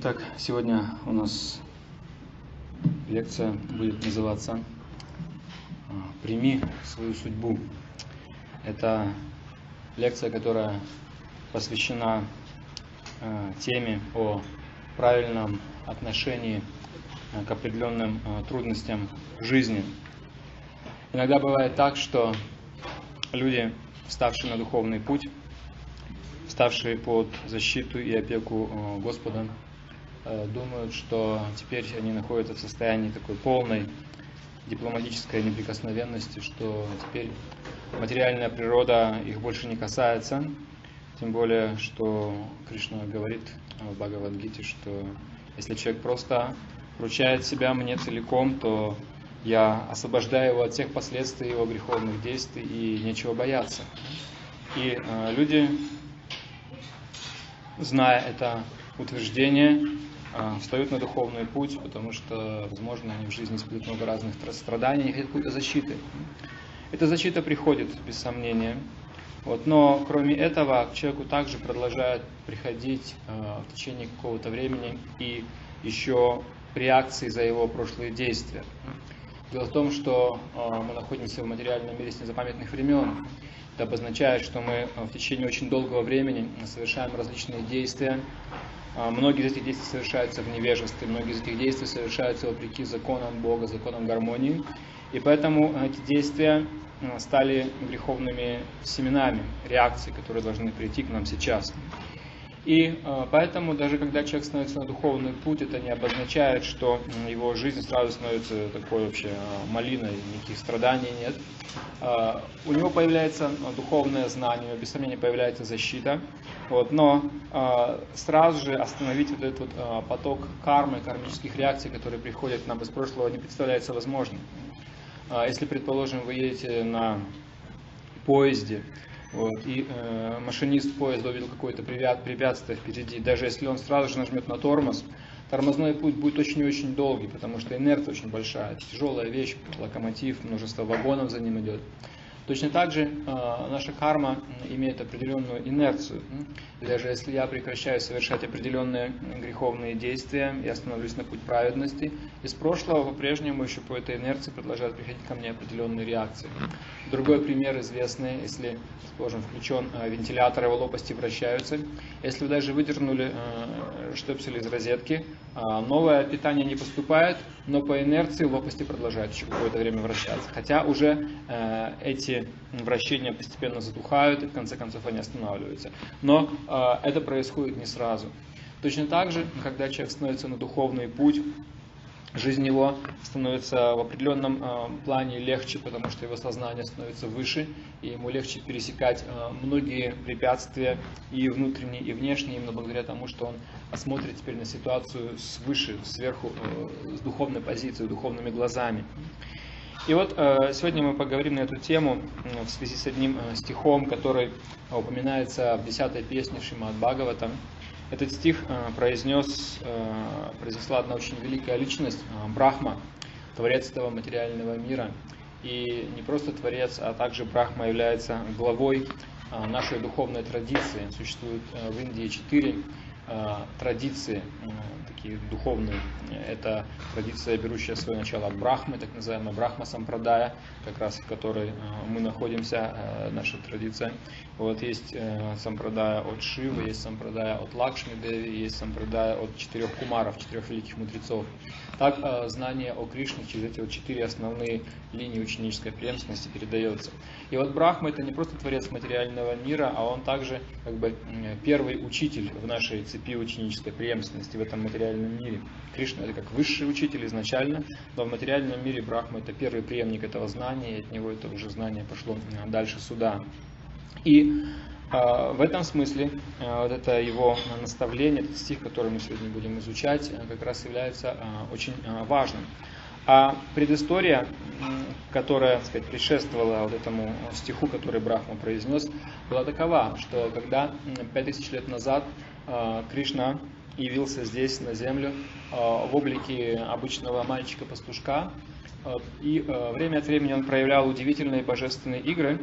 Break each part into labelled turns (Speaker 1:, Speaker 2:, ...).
Speaker 1: Итак, сегодня у нас лекция будет называться а, «Прими свою судьбу». Это лекция, которая посвящена а, теме о правильном отношении а, к определенным трудностям жизни. Иногда бывает так, что люди, вставшие на духовный путь, вставшие под защиту и опеку Господа, думают, что теперь они находятся в состоянии такой полной дипломатической неприкосновенности, что теперь материальная природа их больше не касается. Тем более, что Кришна говорит в Бхагавадгите, что если человек просто вручает себя мне целиком, то я освобождаю его от всех последствий его греховных действий и нечего бояться. И э, люди, зная это утверждение, встают на духовный путь, потому что, возможно, они в жизни испытывают много разных страданий, хотят какой-то защиты. Эта защита приходит, без сомнения. Вот. Но кроме этого, к человеку также продолжают приходить э, в течение какого-то времени и еще реакции за его прошлые действия. Дело в том, что э, мы находимся в материальном мире с незапамятных времен. Это обозначает, что мы в течение очень долгого времени совершаем различные действия, а, многие из этих действий совершаются в невежестве, многие из этих действий совершаются вопреки законам Бога, законам гармонии. И поэтому эти действия а, стали греховными семенами, реакции, которые должны прийти к нам сейчас. И э, поэтому даже когда человек становится на духовный путь, это не обозначает, что его жизнь сразу становится такой вообще э, малиной, никаких страданий нет. Э, у него появляется духовное знание, без сомнения появляется защита. Вот, но э, сразу же остановить вот этот э, поток кармы, кармических реакций, которые приходят к нам из прошлого, не представляется возможным. Э, если, предположим, вы едете на поезде, вот, и э, машинист поезда увидел какое-то препятствие впереди, даже если он сразу же нажмет на тормоз, тормозной путь будет очень-очень долгий, потому что инерция очень большая, тяжелая вещь, локомотив, множество вагонов за ним идет. Точно так же э, наша карма имеет определенную инерцию. Даже если я прекращаю совершать определенные греховные действия, я становлюсь на путь праведности, из прошлого по-прежнему еще по этой инерции продолжают приходить ко мне определенные реакции. Другой пример известный, если, скажем, включен э, вентилятор, его лопасти вращаются. Если вы даже выдернули э, штепсель из розетки, новое питание не поступает, но по инерции лопасти продолжают еще какое-то время вращаться. Хотя уже эти вращения постепенно затухают и в конце концов они останавливаются. Но э, это происходит не сразу. Точно так же, когда человек становится на духовный путь, жизнь его становится в определенном э, плане легче, потому что его сознание становится выше, и ему легче пересекать э, многие препятствия и внутренние, и внешние, именно благодаря тому, что он смотрит теперь на ситуацию свыше, сверху, э, с духовной позиции, духовными глазами. И вот э, сегодня мы поговорим на эту тему в связи с одним э, стихом, который упоминается в 10 песне Шимат Бхагаватам. Этот стих э, произнес, произнесла одна очень великая личность, Брахма, творец этого материального мира. И не просто творец, а также Брахма является главой нашей духовной традиции. Существует в Индии четыре традиции такие духовные. Это традиция, берущая свое начало от Брахмы, так называемая Брахма Сампрадая, как раз в которой э, мы находимся, э, наша традиция. Вот есть э, сампрадая от Шивы, есть сампрадая от Лакшми Деви, есть сампрадая от четырех кумаров, четырех великих мудрецов. Так знание о Кришне через эти вот четыре основные линии ученической преемственности передается. И вот Брахма это не просто творец материального мира, а он также как бы первый учитель в нашей цепи ученической преемственности в этом материальном мире. Кришна это как высший учитель изначально, но в материальном мире Брахма это первый преемник этого знания, и от него это уже знание пошло э, дальше сюда. И э, в этом смысле э, вот это его наставление, этот стих, который мы сегодня будем изучать, э, как раз является э, очень важным. А предыстория, которая так сказать, предшествовала вот этому стиху, который Брахма произнес, была такова, что когда 5000 лет назад Кришна явился здесь, на землю, а, в облике обычного мальчика-пастушка, И время от времени он проявлял удивительные божественные игры.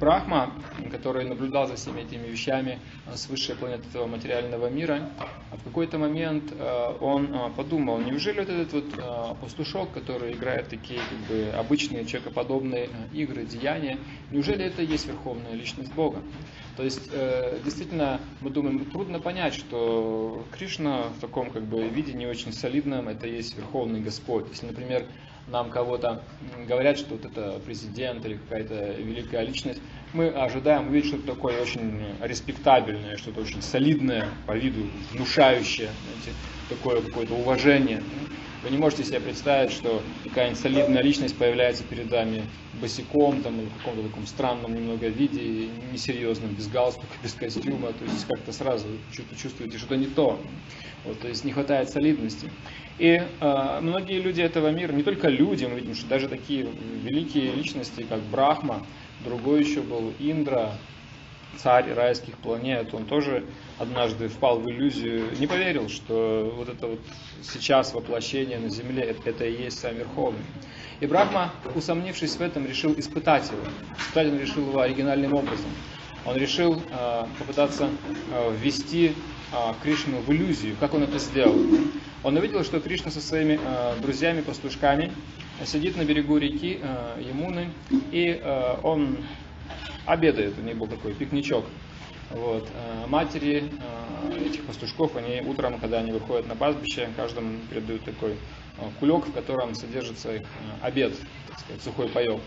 Speaker 1: Брахма, который наблюдал за всеми этими вещами с высшей планеты этого материального мира, в какой-то момент он подумал, неужели вот этот вот пастушок, который играет такие как бы обычные человекоподобные игры, деяния, неужели это и есть верховная личность Бога? То есть, действительно, мы думаем, трудно понять, что Кришна в таком как бы виде не очень солидном, это есть Верховный Господь. Если, например, нам кого-то говорят, что вот это президент или какая-то великая личность, мы ожидаем увидеть что-то такое очень респектабельное, что-то очень солидное по виду, внушающее, знаете, такое какое-то уважение. Вы не можете себе представить, что какая-нибудь солидная личность появляется перед вами босиком, там, в каком-то таком странном немного виде, несерьезном, без галстука, без костюма, то есть как-то сразу чувствуете, что-то не то. Вот, то есть не хватает солидности. И э, многие люди этого мира, не только люди, мы видим, что даже такие великие личности, как Брахма, другой еще был Индра, царь райских планет, он тоже однажды впал в иллюзию, не поверил, что вот это вот сейчас воплощение на земле, это и есть сам Верховный. И Брахма, усомнившись в этом, решил испытать его. Испытать он решил его оригинальным образом. Он решил э, попытаться э, ввести э, Кришну в иллюзию. Как он это сделал? Он увидел, что Кришна со своими э, друзьями-пастушками сидит на берегу реки э, Ямуны, и э, он обедает, у них был такой пикничок. Вот. Э, матери э, этих пастушков, они утром, когда они выходят на пастбище, каждому передают такой э, кулек, в котором содержится их обед, так сказать, сухой паек.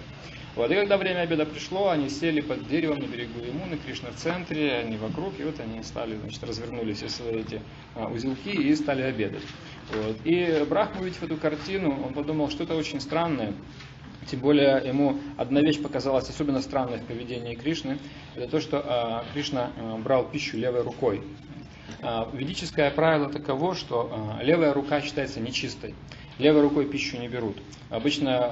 Speaker 1: Вот. И когда время обеда пришло, они сели под деревом на берегу Ямуны, Кришна в центре, они вокруг, и вот они стали, значит, развернули все свои эти узелки и стали обедать. Вот. И Брахма, увидев эту картину, он подумал, что это очень странное, тем более ему одна вещь показалась особенно странной в поведении Кришны. Это то, что э, Кришна э, брал пищу левой рукой. Э, ведическое правило таково, что левая рука считается нечистой. Левой рукой пищу не берут. Обычно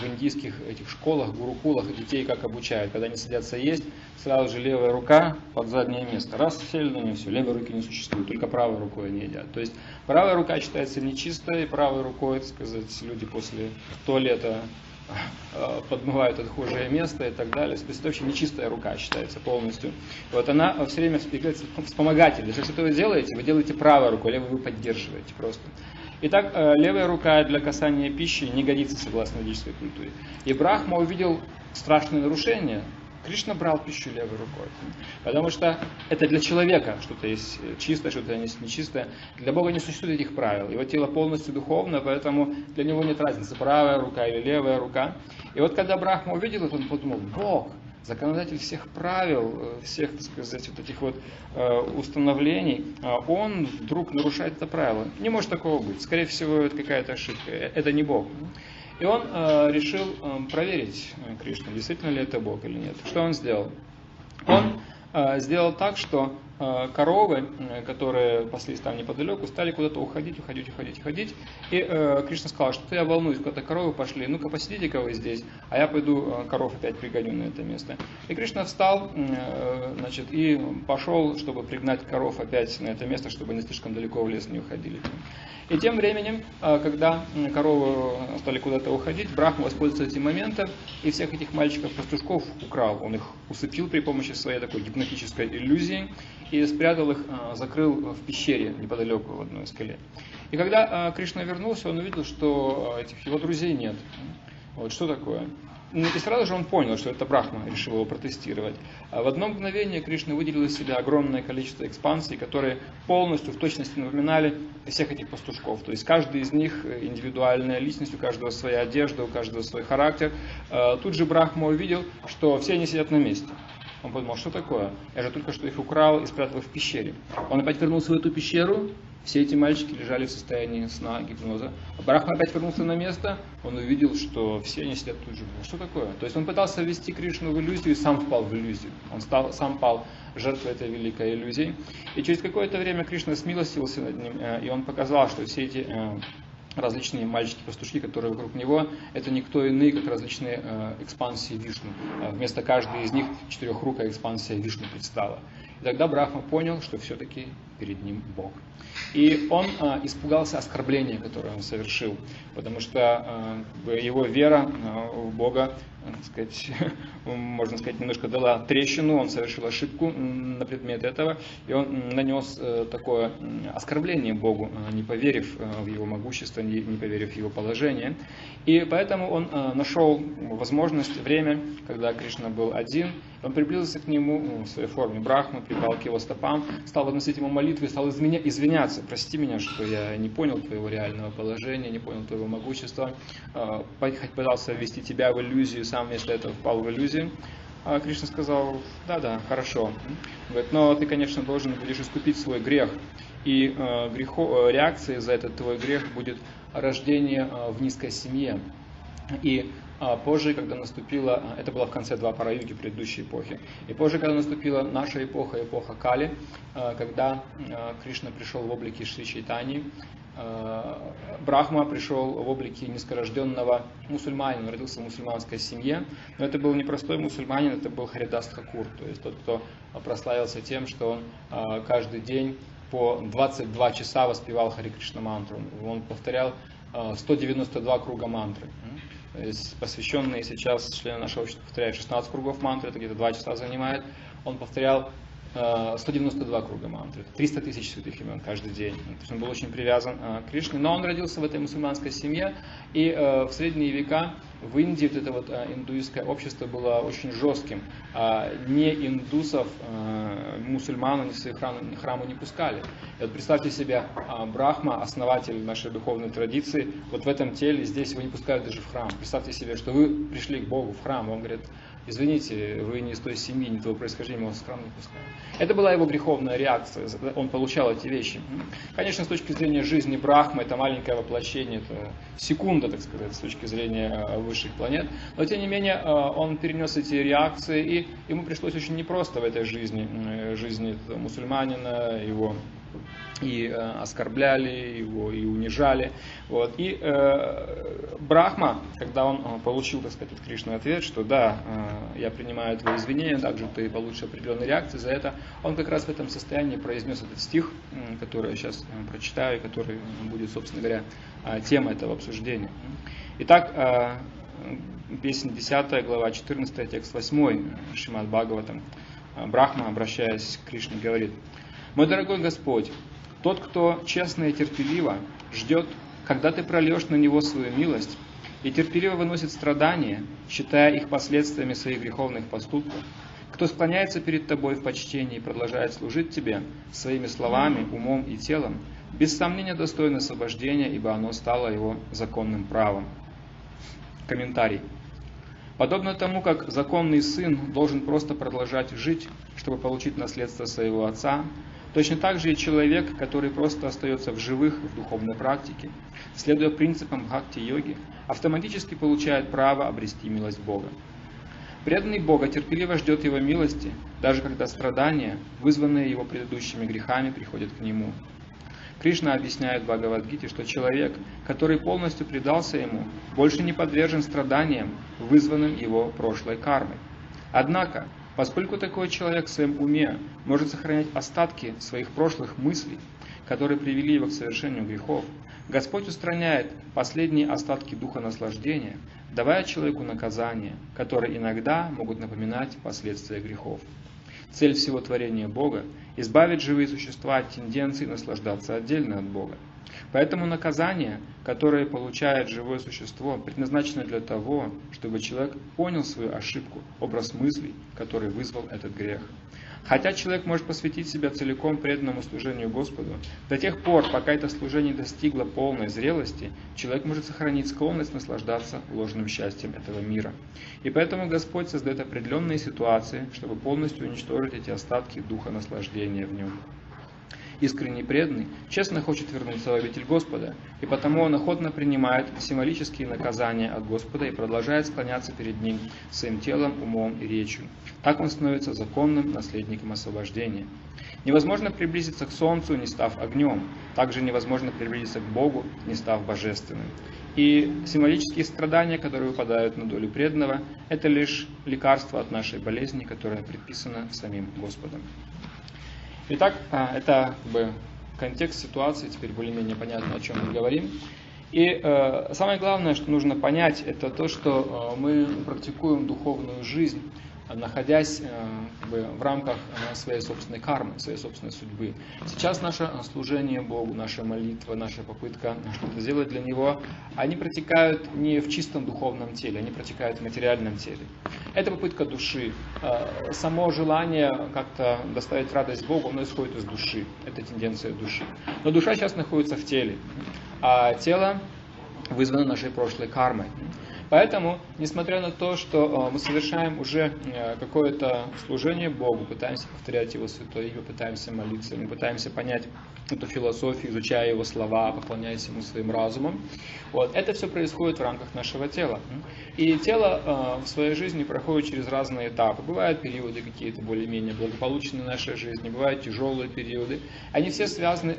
Speaker 1: в индийских этих школах, гурукулах детей как обучают. Когда они садятся есть, сразу же левая рука под заднее место. Раз сели на нее, все, левой руки не существует, только правой рукой они едят. То есть правая рука считается нечистой, правой рукой, так сказать, люди после туалета подмывают отхожее место и так далее. То есть это вообще нечистая рука считается полностью. Вот она все время является вспомогателем. Если что вы делаете, вы делаете правой рукой, левой вы поддерживаете просто. Итак, э, левая рука для касания пищи не годится согласно ведической культуре. И Брахма увидел страшное нарушение Кришна брал пищу левой рукой. Потому что это для человека что-то есть чистое, что-то есть нечистое. Для Бога не существует этих правил. Его тело полностью духовно, поэтому для него нет разницы, правая рука или левая рука. И вот когда Брахма увидел это, он подумал, Бог, законодатель всех правил, э, всех, так сказать, вот этих вот э, установлений, а он вдруг нарушает это правило. Не может такого быть. Скорее всего, это какая-то ошибка. Э, это не Бог. И он э, решил э, проверить э, Кришну, действительно ли это Бог или нет. Что он сделал? Он э, сделал так, что коровы, э, которые паслись там неподалеку, стали куда-то уходить, уходить, уходить, уходить. И э, Кришна сказал, что я волнуюсь, куда-то коровы пошли, ну-ка посидите-ка вы здесь, а я пойду э, коров опять пригоню на это место. И Кришна встал э, значит, и пошел, чтобы пригнать коров опять на это место, чтобы они слишком далеко в лес не уходили. И тем временем, когда коровы стали куда-то уходить, Брахма воспользовался этим моментом и всех этих мальчиков-пастушков украл. Он их усыпил при помощи своей такой гипнотической иллюзии и спрятал их, а, закрыл в пещере неподалеку в одной скале. И когда а, Кришна вернулся, он увидел, что этих его друзей нет. Вот что такое? Ну, и сразу же он понял, что это Брахма решил его протестировать. А в одно мгновение Кришна выделил из себя огромное количество экспансий, которые полностью в точности напоминали всех этих пастушков. То есть каждый из них индивидуальная личность, у каждого своя одежда, у каждого свой характер. А тут же Брахма увидел, что все они сидят на месте. Он подумал, что такое? Я же только что их украл и спрятал в пещере. Он опять вернулся в эту пещеру, все эти мальчики лежали в состоянии сна, гипноза. А Брахма опять вернулся на место, он увидел, что все они сидят тут же. Что такое? То есть он пытался ввести Кришну в иллюзию и сам впал в иллюзию. Он стал, сам пал жертвой этой великой иллюзии. И через какое-то время Кришна смилостился над ним, э, и он показал, что все эти э, различные мальчики-пастушки, которые вокруг него, это никто иные, как различные э, экспансии Вишну. Вместо каждой из них четырехрукая экспансия Вишну предстала. И тогда Брахма понял, что все-таки перед ним Бог. И он а, испугался оскорбления, которое он совершил, потому что а, его вера а, в Бога, сказать, можно сказать, немножко дала трещину, он совершил ошибку на предмет этого, и он нанес а, такое оскорбление Богу, а, не поверив а, в его могущество, не, поверив в его положение. И поэтому он нашел возможность, время, когда Кришна был один, он приблизился к нему в своей форме Брахмы, припал к его стопам, стал возносить ему молитвы, стал извиняться, прости меня, что я не понял твоего реального положения, не понял твоего могущества, пытался ввести тебя в иллюзию, сам вместо этого впал в иллюзию. А Кришна сказал, да-да, хорошо. Говорит, но ты, конечно, должен будешь искупить свой грех. И э, грехо, реакцией за этот твой грех будет рождение э, в низкой семье. И а позже, когда наступила, это было в конце два параюги предыдущей эпохи, и позже, когда наступила наша эпоха, эпоха Кали, а, когда Кришна пришел в облике Шри Чайтани, Брахма пришел в облике низкорожденного мусульманина, родился в мусульманской семье, но это был не простой мусульманин, это был Харидас Хакур, то есть тот, кто прославился тем, что он каждый день по 22 часа воспевал Хари Кришна мантру. Он повторял 192 круга мантры посвященные сейчас члены нашего общества повторяют 16 кругов мантры, это где-то 2 часа занимает. Он повторял 192 э, круга мантры, 300 тысяч святых имен каждый день. То есть он был очень привязан э, к Кришне, но он родился в этой мусульманской семье, и э, в средние века в Индии вот это вот индуистское общество было очень жестким. А не индусов, мусульман они в свои храмы, храмы не пускали. И вот представьте себе, Брахма, основатель нашей духовной традиции, вот в этом теле, здесь его не пускают даже в храм. Представьте себе, что вы пришли к Богу в храм, он говорит, извините, вы не из той семьи, не того происхождения, вас в храм не пускаем. Это была его греховная реакция, он получал эти вещи. Конечно, с точки зрения жизни Брахмы, это маленькое воплощение, это секунда, так сказать, с точки зрения э, высших планет, но тем не менее э, он перенес эти реакции, и ему пришлось очень непросто в этой жизни, жизни мусульманина, его и э, оскорбляли его, и унижали. Вот. И э, Брахма, когда он э, получил, так сказать, от Кришны ответ, что да, э, я принимаю твои извинения, также ты получишь определенные реакции за это, он как раз в этом состоянии произнес этот стих, э, который я сейчас э, прочитаю, который будет, собственно говоря, э, темой этого обсуждения. Итак, э, песня 10, глава 14, текст 8, Шимат Бхагаватам. Брахма, обращаясь к Кришне, говорит, «Мой дорогой Господь, тот, кто честно и терпеливо ждет, когда ты прольешь на него свою милость, и терпеливо выносит страдания, считая их последствиями своих греховных поступков, кто склоняется перед тобой в почтении и продолжает служить тебе своими словами, умом и телом, без сомнения достоин освобождения, ибо оно стало его законным правом. Комментарий. Подобно тому, как законный сын должен просто продолжать жить, чтобы получить наследство своего отца, Точно так же и человек, который просто остается в живых в духовной практике, следуя принципам бхакти-йоги, автоматически получает право обрести милость Бога. Преданный Бога терпеливо ждет Его милости, даже когда страдания, вызванные его предыдущими грехами, приходят к нему. Кришна объясняет в Бхагавадгите, что человек, который полностью предался ему, больше не подвержен страданиям, вызванным его прошлой кармой. Однако, Поскольку такой человек в своем уме может сохранять остатки своих прошлых мыслей, которые привели его к совершению грехов, Господь устраняет последние остатки духа наслаждения, давая человеку наказания, которые иногда могут напоминать последствия грехов. Цель всего творения Бога – избавить живые существа от тенденции наслаждаться отдельно от Бога. Поэтому наказание, которое получает живое существо, предназначено для того, чтобы человек понял свою ошибку, образ мыслей, который вызвал этот грех. Хотя человек может посвятить себя целиком преданному служению Господу, до тех пор, пока это служение достигло полной зрелости, человек может сохранить склонность наслаждаться ложным счастьем этого мира. И поэтому Господь создает определенные ситуации, чтобы полностью уничтожить эти остатки духа наслаждения в нем искренне преданный, честно хочет вернуться в обитель Господа, и потому он охотно принимает символические наказания от Господа и продолжает склоняться перед Ним своим телом, умом и речью. Так он становится законным наследником освобождения. Невозможно приблизиться к Солнцу, не став огнем. Также невозможно приблизиться к Богу, не став божественным. И символические страдания, которые выпадают на долю преданного, это лишь лекарство от нашей болезни, которое предписано самим Господом. Итак, это как бы контекст ситуации, теперь более-менее понятно, о чем мы говорим. И э, самое главное, что нужно понять, это то, что э, мы практикуем духовную жизнь находясь э, в рамках э, своей собственной кармы, своей собственной судьбы. Сейчас наше служение Богу, наша молитва, наша попытка что-то сделать для Него, они протекают не в чистом духовном теле, они протекают в материальном теле. Это попытка души. Э, само желание как-то доставить радость Богу, оно исходит из души. Это тенденция души. Но душа сейчас находится в теле, а тело вызвано нашей прошлой кармой. Поэтому, несмотря на то, что э, мы совершаем уже э, какое-то служение Богу, пытаемся повторять Его святое имя, пытаемся молиться, мы пытаемся понять эту философию, изучая Его слова, поклоняясь Ему своим разумом, вот, это все происходит в рамках нашего тела. И тело э, в своей жизни проходит через разные этапы. Бывают периоды какие-то более-менее благополучные в нашей жизни, бывают тяжелые периоды. Они все связаны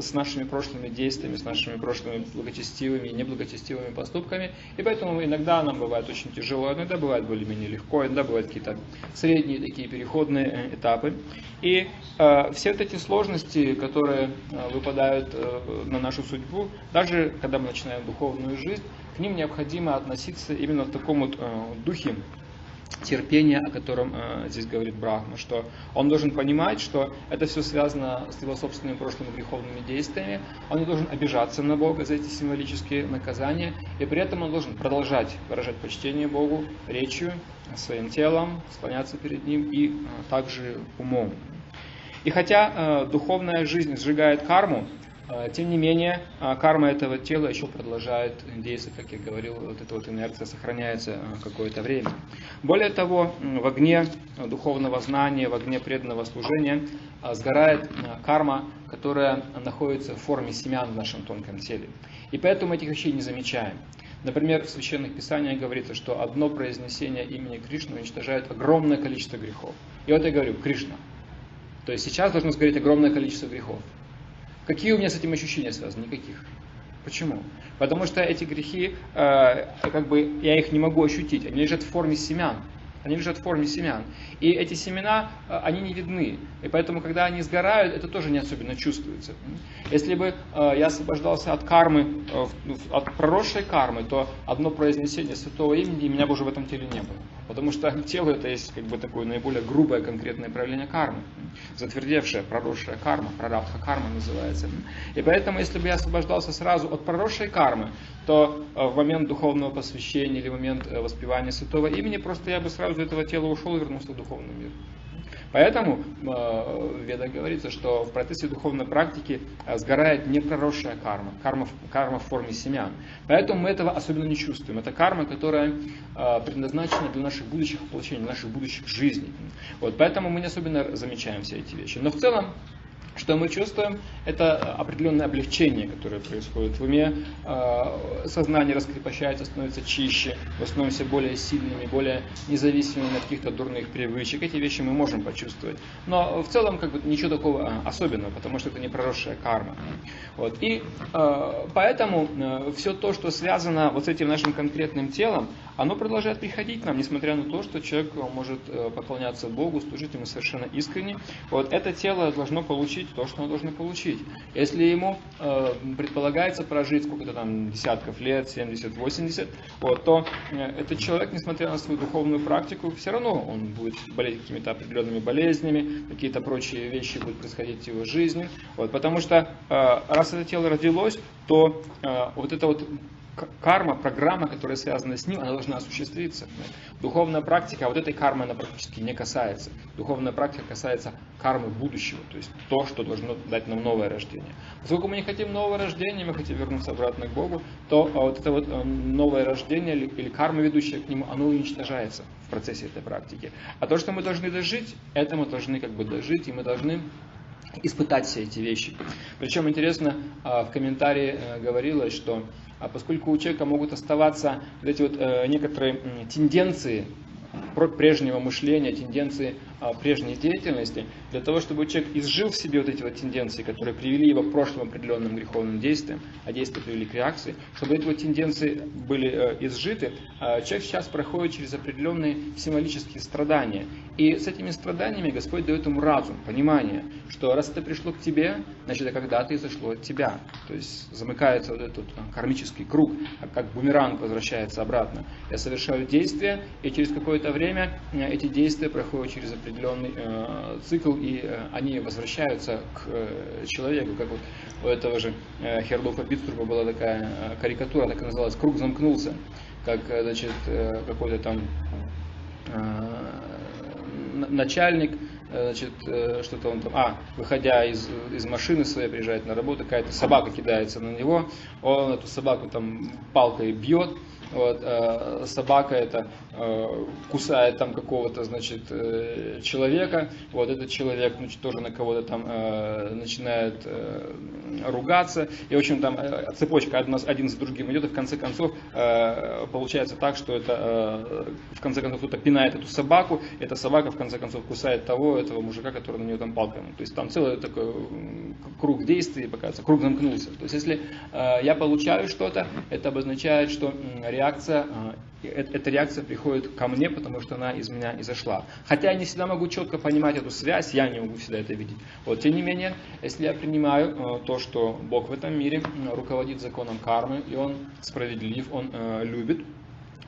Speaker 1: с нашими прошлыми действиями, с нашими прошлыми благочестивыми и неблагочестивыми поступками. И поэтому Поэтому иногда нам бывает очень тяжело, иногда бывает более-менее легко, иногда бывают какие-то средние такие переходные э, этапы. И э, все вот эти сложности, которые э, выпадают э, на нашу судьбу, даже когда мы начинаем духовную жизнь, к ним необходимо относиться именно в таком вот э, духе терпение, о котором здесь говорит Брахма, что он должен понимать, что это все связано с его собственными прошлыми греховными действиями, он не должен обижаться на Бога за эти символические наказания, и при этом он должен продолжать выражать почтение Богу речью, своим телом, склоняться перед Ним и также умом. И хотя э, духовная жизнь сжигает карму, а, тем не менее, а, карма этого тела еще продолжает действовать, как я говорил, вот эта вот инерция сохраняется какое-то время. Более того, в огне духовного знания, в огне преданного служения сгорает карма, которая находится в форме семян в нашем тонком теле. И поэтому этих вещей не замечаем. Например, в священных писаниях говорится, что одно произнесение имени Кришны уничтожает огромное количество грехов. И вот я говорю, Кришна. То есть сейчас должно сгореть огромное количество грехов. Какие у меня с этим ощущения связаны? Никаких. Почему? Потому что эти грехи, э, как бы я их не могу ощутить, они лежат в форме семян. Они лежат в форме семян. И эти семена, э, они не видны. И поэтому, когда они сгорают, это тоже не особенно чувствуется. Если бы э, я освобождался от кармы, э, от проросшей кармы, то одно произнесение святого имени меня бы уже в этом теле не было. Потому что тело это есть как бы такое наиболее грубое конкретное проявление кармы. Затвердевшая, проросшая карма, прарабха карма называется. И поэтому, если бы я освобождался сразу от проросшей кармы, то в момент духовного посвящения или в момент воспевания святого имени, просто я бы сразу из этого тела ушел и вернулся в духовный мир. Поэтому э, в Ведах говорится, что в процессе духовной практики э, сгорает непроросшая карма, карма, карма в форме семян. Поэтому мы этого особенно не чувствуем. Это карма, которая э, предназначена для наших будущих воплощений, наших будущих жизней. Вот, поэтому мы не особенно замечаем все эти вещи. Но в целом что мы чувствуем? Это определенное облегчение, которое происходит в уме. А, сознание раскрепощается, становится чище, мы становимся более сильными, более независимыми от каких-то дурных привычек. Эти вещи мы можем почувствовать. Но в целом как бы ничего такого а, особенного, потому что это не проросшая карма. Вот. И поэтому все то, что связано вот с этим нашим конкретным телом, оно продолжает приходить к нам, несмотря на то, что человек может э, поклоняться Богу, служить ему совершенно искренне. Вот это тело должно получить то, что оно должно получить. Если ему э, предполагается прожить сколько-то там десятков лет, 70, 80, вот, то э, этот человек, несмотря на свою духовную практику, все равно он будет болеть какими-то определенными болезнями, какие-то прочие вещи будут происходить в его жизни. Вот, потому что э, раз это тело родилось, то э, вот это вот карма, программа, которая связана с ним, она должна осуществиться. Духовная практика, а вот этой кармы она практически не касается. Духовная практика касается кармы будущего, то есть то, что должно дать нам новое рождение. Поскольку мы не хотим нового рождения, мы хотим вернуться обратно к Богу, то а, вот это вот э, новое рождение или карма, ведущая к нему, оно уничтожается в процессе этой практики. А то, что мы должны дожить, это мы должны как бы дожить, и мы должны испытать все эти вещи. Причем интересно, а, в комментарии э, говорилось, что а поскольку у человека могут оставаться вот эти вот э, некоторые тенденции прежнего мышления, тенденции а, прежней деятельности, для того, чтобы человек изжил в себе вот эти вот тенденции, которые привели его к прошлым определенным греховным действиям, а действия привели к реакции, чтобы эти вот тенденции были э, изжиты, э, человек сейчас проходит через определенные символические страдания. И с этими страданиями Господь дает ему разум, понимание, что раз это пришло к тебе, значит, это когда-то изошло от тебя. То есть замыкается вот этот э, кармический круг, а как бумеранг возвращается обратно. Я совершаю действия, и через какое-то время эти действия проходят через определенный э, цикл, и э, они возвращаются к э, человеку, как вот у этого же э, Херлофа Битструба была такая э, карикатура, так и называлась «Круг замкнулся», как э, значит, э, какой-то там э, начальник, э, значит, э, что-то он там, а, выходя из, из машины своей, приезжает на работу, какая-то собака кидается на него, он эту собаку там палкой бьет, вот, э, собака это э, кусает там какого-то, значит, э, человека. Вот этот человек, значит, тоже на кого-то там э, начинает э, ругаться. И, в общем, там э, цепочка один, один за другим идет, и в конце концов э, получается так, что это, э, в конце концов, кто-то пинает эту собаку, эта собака, в конце концов, кусает того, этого мужика, который на нее там палкой. То есть там целый такой круг действий, показывается, круг замкнулся. То есть если э, я получаю что-то, это обозначает, что реакция, э, эта реакция приходит ко мне, потому что она из меня изошла. Хотя я не всегда могу четко понимать эту связь, я не могу всегда это видеть. Вот, тем не менее, если я принимаю э, то, что Бог в этом мире руководит законом кармы, и Он справедлив, Он любит,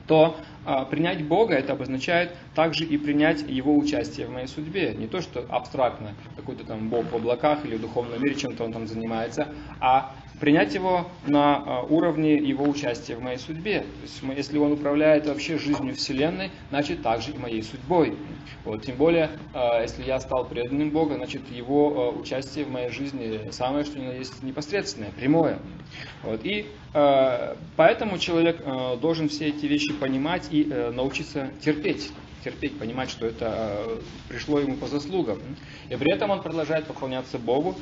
Speaker 1: то а, принять Бога это обозначает также и принять Его участие в моей судьбе. Не то, что абстрактно какой-то там Бог в облаках или в духовном мире чем-то он там занимается, а принять его на а, уровне его участия в моей судьбе. То есть, если он управляет вообще жизнью Вселенной, значит также и моей судьбой. Вот, тем более, а, если я стал преданным Бога, значит его а, участие в моей жизни самое, что ни на есть непосредственное, прямое. Вот, и поэтому человек должен все эти вещи понимать и научиться терпеть терпеть, понимать, что это пришло ему по заслугам. И при этом он продолжает поклоняться Богу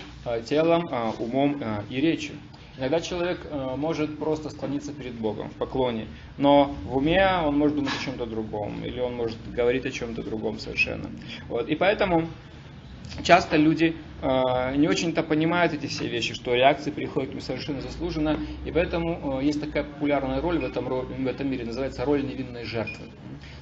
Speaker 1: телом, умом и речью. Иногда человек э, может просто склониться перед Богом в поклоне, но в уме он может думать о чем-то другом, или он может говорить о чем-то другом совершенно. Вот. И поэтому часто люди э, не очень-то понимают эти все вещи, что реакции приходят к ним совершенно заслуженно, и поэтому э, есть такая популярная роль в этом, в этом мире, называется роль невинной жертвы.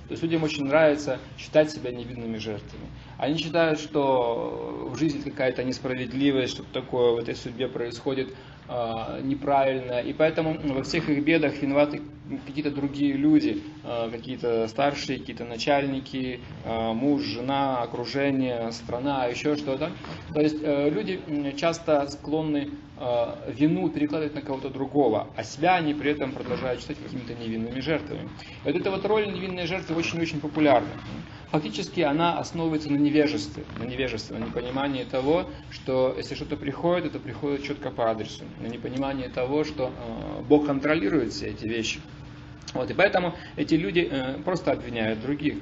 Speaker 1: То есть людям очень нравится считать себя невинными жертвами. Они считают, что в жизни какая-то несправедливость, что-то такое в этой судьбе происходит, неправильно, и поэтому во всех их бедах виноваты какие-то другие люди, а, какие-то старшие, какие-то начальники, а, муж, жена, окружение, страна, еще что-то. То есть э, люди часто склонны вину перекладывать на кого-то другого, а себя они при этом продолжают считать какими-то невинными жертвами. И вот эта вот роль невинной жертвы очень-очень популярна фактически она основывается на невежестве, на невежестве, на непонимании того, что если что-то приходит, это приходит четко по адресу, на непонимании того, что э, Бог контролирует все эти вещи. Вот, и поэтому эти люди э, просто обвиняют других.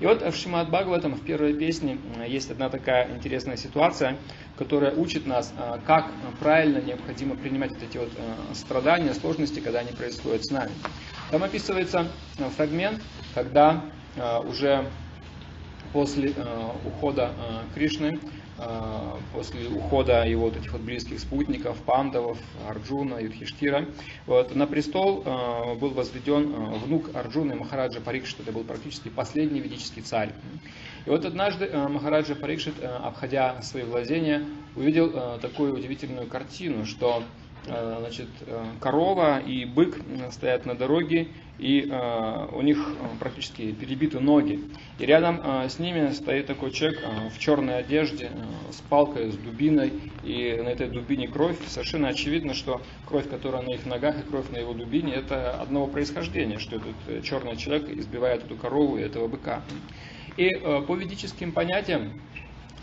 Speaker 1: И вот в Шимат Бхагаватам, в первой песне, э, есть одна такая интересная ситуация, которая учит нас, э, как правильно необходимо принимать вот эти вот страдания, сложности, когда они происходят с нами. Там описывается фрагмент, когда уже после э, ухода э, Кришны, э, после ухода его вот этих вот близких спутников, пандавов, Арджуна, Юдхиштира, вот, на престол был возведен внук Арджуны Махараджа Парикшит, это был практически последний ведический царь. И вот однажды Махараджа Парикшит, обходя свои владения, увидел такую удивительную картину, что значит, э, корова и бык стоят на дороге, и э, у них э, практически перебиты ноги. И рядом э, с ними стоит такой человек э, в черной одежде, э, с палкой, с дубиной, и на этой дубине кровь. Совершенно очевидно, что кровь, которая на их ногах, и кровь на его дубине, это одного происхождения, что этот э, черный человек избивает эту корову и этого быка. И э, по ведическим понятиям,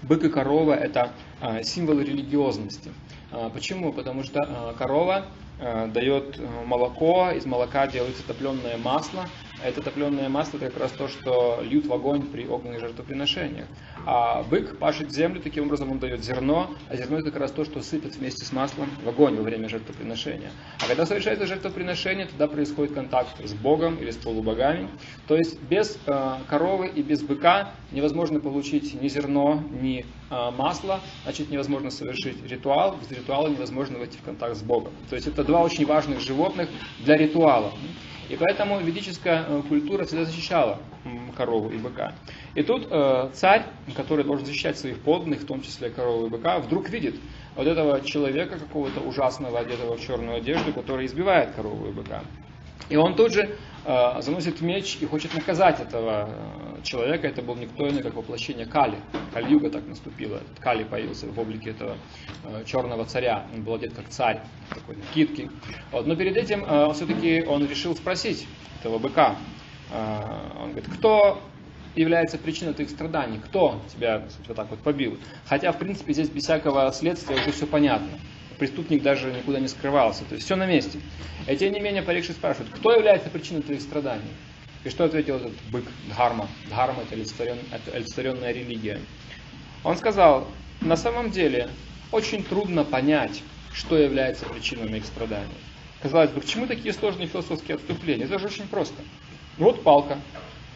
Speaker 1: бык и корова это э, символы религиозности. Э, почему? Потому что э, корова Э, дает э, молоко, из молока делается топленое масло, Это топленое масло это как раз то, что льют в огонь при огненных жертвоприношениях. А бык пашет землю, таким образом он дает зерно, а зерно это как раз то, что сыпет вместе с маслом в огонь во время жертвоприношения. А когда совершается жертвоприношение, тогда происходит контакт с Богом или с полубогами. То есть без э, коровы и без быка невозможно получить ни зерно, ни э, масло, значит невозможно совершить ритуал, без ритуала невозможно войти в контакт с Богом. То есть это два очень важных животных для ритуала. И поэтому ведическая э, культура всегда защищала корову и быка. И тут э, царь, который должен защищать своих подданных, в том числе корову и быка, вдруг видит вот этого человека какого-то ужасного, одетого в черную одежду, который избивает корову и быка. И он тут же э, заносит меч и хочет наказать этого э, человека. Это был никто иной, как воплощение Кали. Кальюга так наступила. Кали появился в облике этого э, черного царя. Он был одет как царь, такой накидки. Вот. Но перед этим э, все-таки он решил спросить этого быка. Э, он говорит, кто является причиной твоих страданий? Кто тебя вот так вот побил? Хотя, в принципе, здесь без всякого следствия уже все понятно преступник даже никуда не скрывался. То есть все на месте. И тем не менее Парикши спрашивает, кто является причиной твоих страданий? И что ответил этот бык Дхарма? Дхарма это олицетворенная религия. Он сказал, на самом деле очень трудно понять, что является причиной моих страданий. Казалось бы, к чему такие сложные философские отступления? Это же очень просто. Ну вот палка.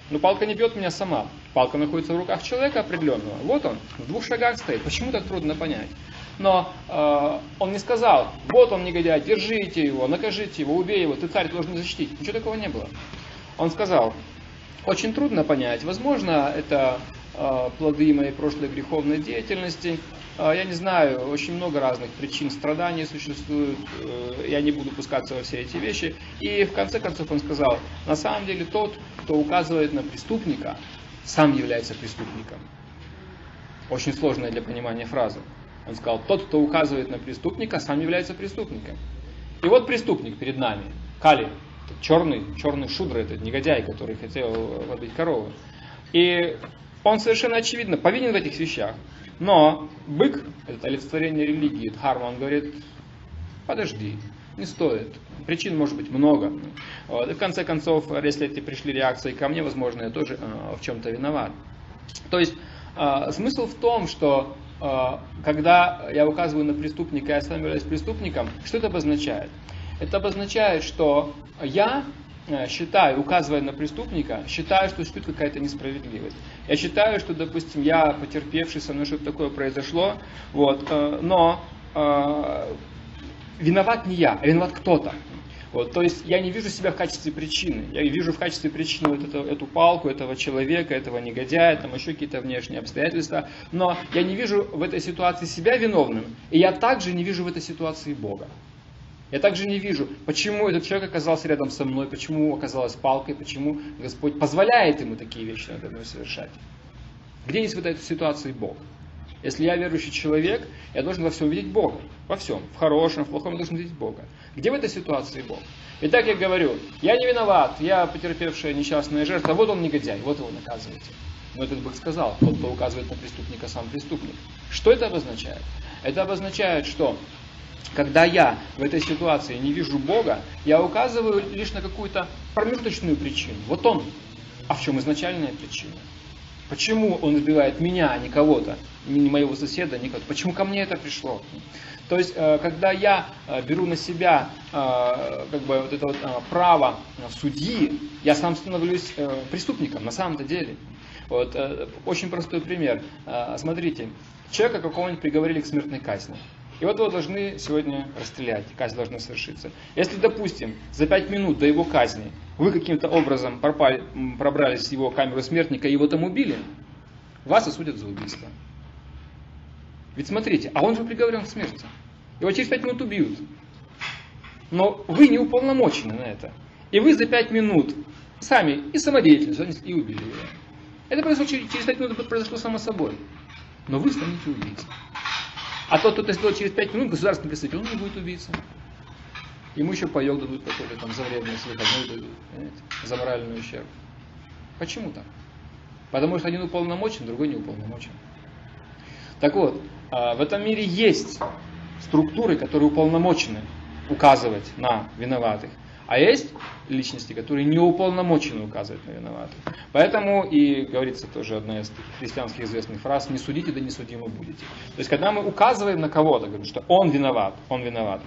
Speaker 1: Но палка не бьет меня сама. Палка находится в руках человека определенного. Вот он, в двух шагах стоит. Почему так трудно понять? но э, он не сказал, вот он негодяй, держите его, накажите его, убей его, ты царь должен защитить. Ничего такого не было. Он сказал, очень трудно понять, возможно, это э, плоды моей прошлой греховной деятельности, э, я не знаю, очень много разных причин страданий существует, э, я не буду пускаться во все эти вещи. И в конце концов он сказал, на самом деле тот, кто указывает на преступника, сам является преступником. Очень сложная для понимания фраза. Он сказал, тот, кто указывает на преступника, сам является преступником. И вот преступник перед нами, Кали, черный, черный шудра, этот негодяй, который хотел водить корову. И он совершенно очевидно повинен в этих вещах. Но бык, это олицетворение религии, Дхарма, он говорит, подожди, не стоит. Причин может быть много. Вот. И в конце концов, если эти пришли реакции ко мне, возможно, я тоже э, в чем-то виноват. То есть э, смысл в том, что когда я указываю на преступника, я сам являюсь преступником, что это обозначает? Это обозначает, что я э, считаю, указывая на преступника, считаю, что существует какая-то несправедливость. Я считаю, что, допустим, я потерпевший, со мной что-то такое произошло, вот, э, но э, виноват не я, а виноват кто-то. Вот, то есть я не вижу себя в качестве причины. Я вижу в качестве причины вот эту, эту палку, этого человека, этого негодяя, там еще какие-то внешние обстоятельства. Но я не вижу в этой ситуации себя виновным. И я также не вижу в этой ситуации Бога. Я также не вижу, почему этот человек оказался рядом со мной, почему оказалась палкой, почему Господь позволяет ему такие вещи надо мной совершать. Где есть в этой ситуации Бог? Если я верующий человек, я должен во всем видеть Бога. Во всем. В хорошем, в плохом я должен видеть Бога. Где в этой ситуации Бог? Итак, я говорю, я не виноват, я потерпевшая несчастная жертва, вот он негодяй, вот его наказывайте. Но этот Бог сказал, тот, кто указывает на преступника, сам преступник. Что это обозначает? Это обозначает, что когда я в этой ситуации не вижу Бога, я указываю лишь на какую-то промежуточную причину. Вот он. А в чем изначальная причина? Почему он избивает меня, а не кого-то, не моего соседа, не кого-то? Почему ко мне это пришло? То есть, э, когда я э, беру на себя э, как бы вот это вот право судьи, я сам становлюсь преступником на самом-то деле. Вот, очень простой пример. Смотрите, человека какого-нибудь приговорили к смертной казни. И вот его должны сегодня расстрелять, казнь должна совершиться. Если, допустим, за пять минут до его казни вы каким-то образом пропали, пробрались в его камеру смертника и его там убили, вас осудят за убийство. Ведь смотрите, а он же приговорен к смерти. Его через пять минут убьют. Но вы не уполномочены на это. И вы за пять минут сами и самодеятельно и убили его. Это произошло через пять минут произошло само собой. Но вы станете убийцей. А тот, кто сделал через пять минут, государственный представитель, он не будет убийцей. Ему еще паек дадут какой-то там за вредность выходной дадут, понимаете, за моральный ущерб. Почему так? Потому что один уполномочен, другой не уполномочен. Так вот, а, в этом мире есть структуры, которые уполномочены указывать на виноватых. А есть личности, которые не уполномочены указывать на виноватых. Поэтому и говорится тоже одна из христианских известных фраз «не судите, да не судимы будете». То есть, когда мы указываем на кого-то, говорим, что он виноват, он виноват,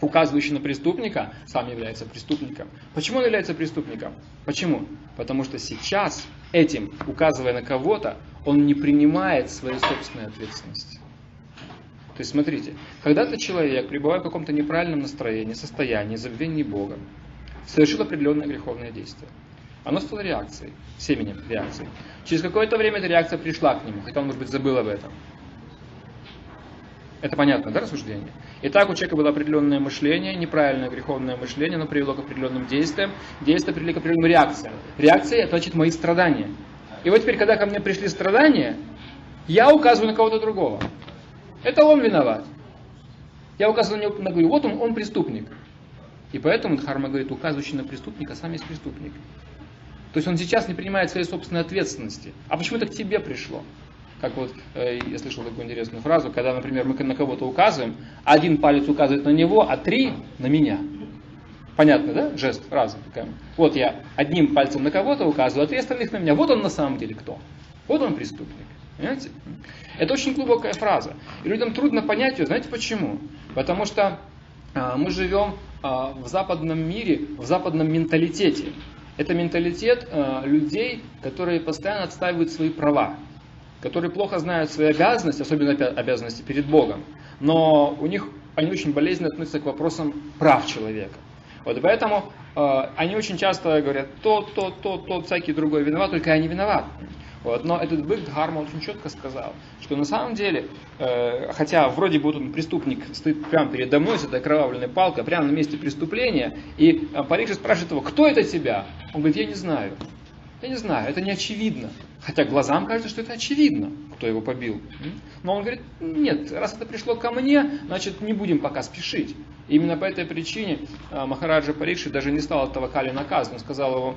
Speaker 1: указывающий на преступника, сам является преступником. Почему он является преступником? Почему? Потому что сейчас этим, указывая на кого-то, он не принимает своей собственной ответственности. То есть смотрите, когда-то человек, пребывая в каком-то неправильном настроении, состоянии, забвении Бога, совершил определенное греховное действие. Оно стало реакцией, семенем реакции. Через какое-то время эта реакция пришла к нему, хотя он, может быть, забыл об этом. Это понятно, да, рассуждение? Итак, у человека было определенное мышление, неправильное греховное мышление, оно привело к определенным действиям, действия привели к определенным реакциям. Реакция – значит мои страдания. И вот теперь, когда ко мне пришли страдания, я указываю на кого-то другого. Это он виноват. Я указываю на него, говорю, вот он, он преступник. И поэтому Дхарма говорит, указывающий на преступника сам есть преступник. То есть он сейчас не принимает своей собственной ответственности. А почему это к тебе пришло? Как вот э, я слышал такую интересную фразу, когда, например, мы на кого-то указываем, один палец указывает на него, а три на меня. Понятно, да? Жест, фраза такая. Вот я одним пальцем на кого-то указываю, а три остальных на меня. Вот он на самом деле кто. Вот он преступник. Понимаете? Это очень глубокая фраза. И людям трудно понять ее. Знаете почему? Потому что а, мы живем а, в западном мире, в западном менталитете. Это менталитет а, людей, которые постоянно отстаивают свои права которые плохо знают свои обязанности, особенно обязанности перед Богом, но у них они очень болезненно относятся к вопросам прав человека. Вот поэтому э, они очень часто говорят, то, то, то, то, всякий другой виноват, только я не виноват. Вот. Но этот бык Дхарма очень четко сказал, что на самом деле, э, хотя вроде бы он преступник стоит прямо передо мной с этой кровавленной палкой, прямо на месте преступления, и э, Парикши спрашивает его, кто это тебя? Он говорит, я не знаю. Я не знаю, это не очевидно. Хотя глазам кажется, что это очевидно, кто его побил. Но он говорит, нет, раз это пришло ко мне, значит не будем пока спешить. И именно по этой причине а, Махараджа Парикши даже не стал этого Кали наказан. Он сказал его,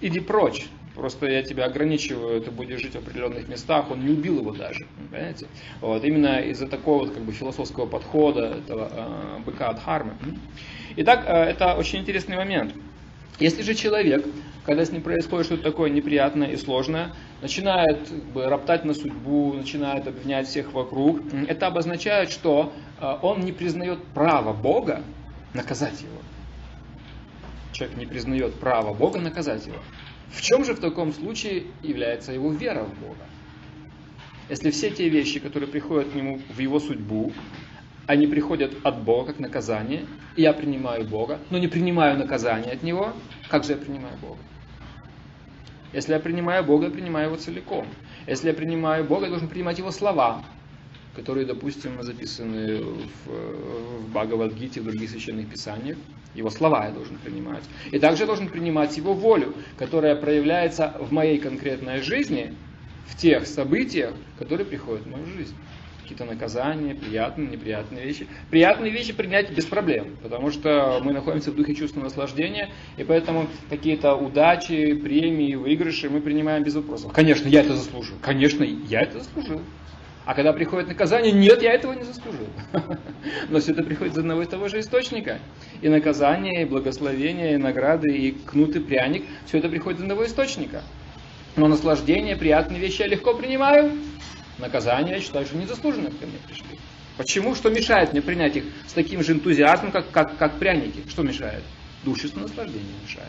Speaker 1: иди прочь, просто я тебя ограничиваю, ты будешь жить в определенных местах. Он не убил его даже, понимаете? Вот, именно из-за такого вот, как бы, философского подхода, этого э, быка от. Итак, э, это очень интересный момент. Если же человек, когда с ним происходит что-то такое неприятное и сложное, начинает как бы, роптать на судьбу, начинает обвинять всех вокруг, это обозначает, что э, он не признает право Бога наказать его. Человек не признает право Бога наказать его. В чем же в таком случае является его вера в Бога? Если все те вещи, которые приходят к нему в его судьбу, они приходят от Бога как наказание, и я принимаю Бога, но не принимаю наказание от Него, как же я принимаю Бога? Если я принимаю Бога, я принимаю Его целиком. Если я принимаю Бога, я должен принимать Его слова, которые, допустим, записаны в, в Бхагавадгите, в других священных писаниях. Его слова я должен принимать. И также должен принимать Его волю, которая проявляется в моей конкретной жизни, в тех событиях, которые приходят в мою жизнь какие-то наказания, приятные, неприятные вещи. Приятные вещи принять без проблем, потому что мы находимся в духе чувства наслаждения, и поэтому какие-то удачи, премии, выигрыши мы принимаем без вопросов. Конечно, я это заслужил. Конечно, я это заслужил. А когда приходит наказание, нет, я этого не заслужил. Но все это приходит из одного и того же источника. И наказание, и благословение, и награды, и кнут, и пряник, все это приходит из одного источника. Но наслаждение, приятные вещи я легко принимаю, наказания, я считаю, что незаслуженно ко мне пришли. Почему? Что мешает мне принять их с таким же энтузиазмом, как, как, как пряники? Что мешает? Душевное наслаждение мешает.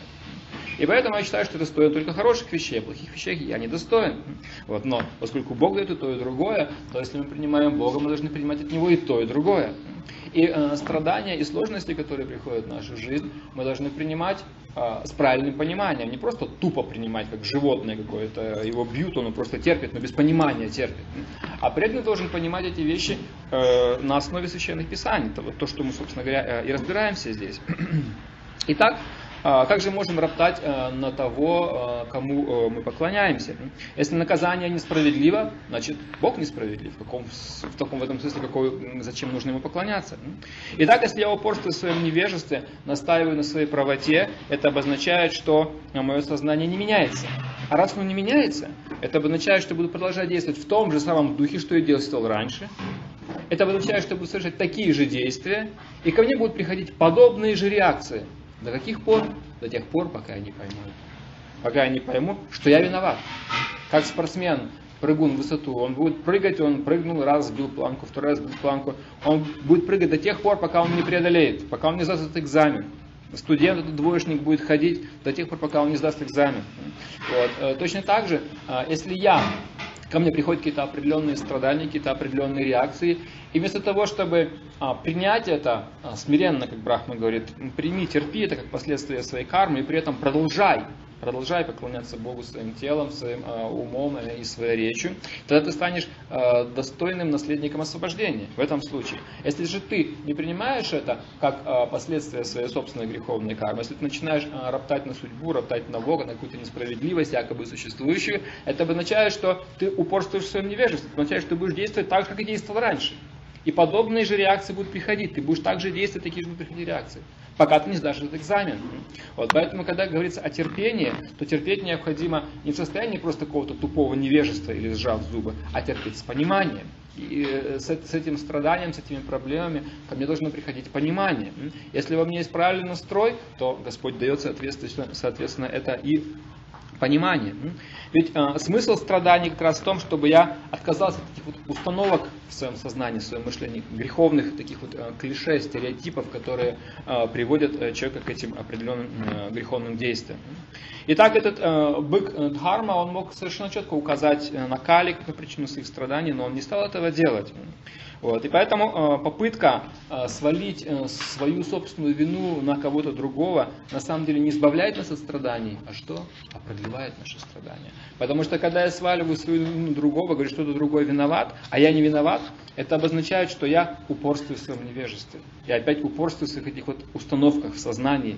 Speaker 1: И поэтому я считаю, что это стоит только хороших вещей, а плохих вещей я не достоин. Вот, но поскольку Бог дает и то, и другое, то если мы принимаем Бога, мы должны принимать от Него и то, и другое. И э, страдания и сложности, которые приходят в нашу жизнь, мы должны принимать э, с правильным пониманием. Не просто тупо принимать, как животное какое-то, его бьют, он просто терпит, но без понимания терпит. А преданный должен понимать эти вещи э, на основе священных писаний. Это вот то, что мы, собственно говоря, э, и разбираемся здесь. Итак, а, как же можем роптать э, на того, э, кому э, мы поклоняемся? Если наказание несправедливо, значит Бог несправедлив. В, каком, в таком в этом смысле, какой, зачем нужно ему поклоняться? Итак, если я упорствую в своем невежестве, настаиваю на своей правоте, это обозначает, что мое сознание не меняется. А раз оно не меняется, это обозначает, что буду продолжать действовать в том же самом духе, что и действовал раньше. Это обозначает, что буду совершать такие же действия, и ко мне будут приходить подобные же реакции – До каких пор? До тех пор, пока я не пойму. Пока я не пойму, что я виноват. Как спортсмен, прыгун в высоту, он будет прыгать, он прыгнул, раз сбил планку, второй раз сбил планку. Он будет прыгать до тех пор, пока он не преодолеет, пока он не сдаст этот экзамен. Студент, этот двоечник будет ходить до тех пор, пока он не сдаст экзамен. Вот. Э, точно так же, а, если я ко мне приходят какие-то определенные страдания, какие-то определенные реакции. И вместо того, чтобы а, принять это а, смиренно, как Брахма говорит, прими, терпи это как последствие своей кармы, и при этом продолжай продолжай поклоняться Богу своим телом, своим э, умом э, и своей речью, тогда ты станешь э, достойным наследником освобождения в этом случае. Если же ты не принимаешь это как э, последствие своей собственной греховной кармы, если ты начинаешь э, роптать на судьбу, роптать на Бога, на какую-то несправедливость, якобы существующую, это обозначает, что ты упорствуешь в своем невежестве, это означает, что ты будешь действовать так, как и действовал раньше. И подобные же реакции будут приходить. Ты будешь также действовать, такие же будут приходить реакции пока ты не сдашь этот экзамен. Вот, поэтому, когда говорится о терпении, то терпеть необходимо не в состоянии просто какого-то тупого невежества или сжав зубы, а терпеть с пониманием. И э, с, с этим страданием, с этими проблемами ко мне должно приходить понимание. Если во мне правильный настрой, то Господь дает, соответственно, соответственно это и понимание. Ведь э, смысл страданий как раз в том, чтобы я отказался от таких вот установок в своем сознании, в своем мышлении, греховных таких вот э, клише, стереотипов, которые э, приводят э, человека к этим определенным э, греховным действиям. Итак, этот э, бык Дхарма, он мог совершенно четко указать э, на Кали как причину своих страданий, но он не стал этого делать. Вот. И поэтому э, попытка э, свалить э, свою собственную вину на кого-то другого на самом деле не избавляет нас от страданий, а что? А продлевает наши страдания. Потому что когда я сваливаю свою вину другого, говорю, что кто-то другой виноват, а я не виноват, это обозначает, что я упорствую в своем невежестве. Я опять упорствую в своих этих вот установках в сознании.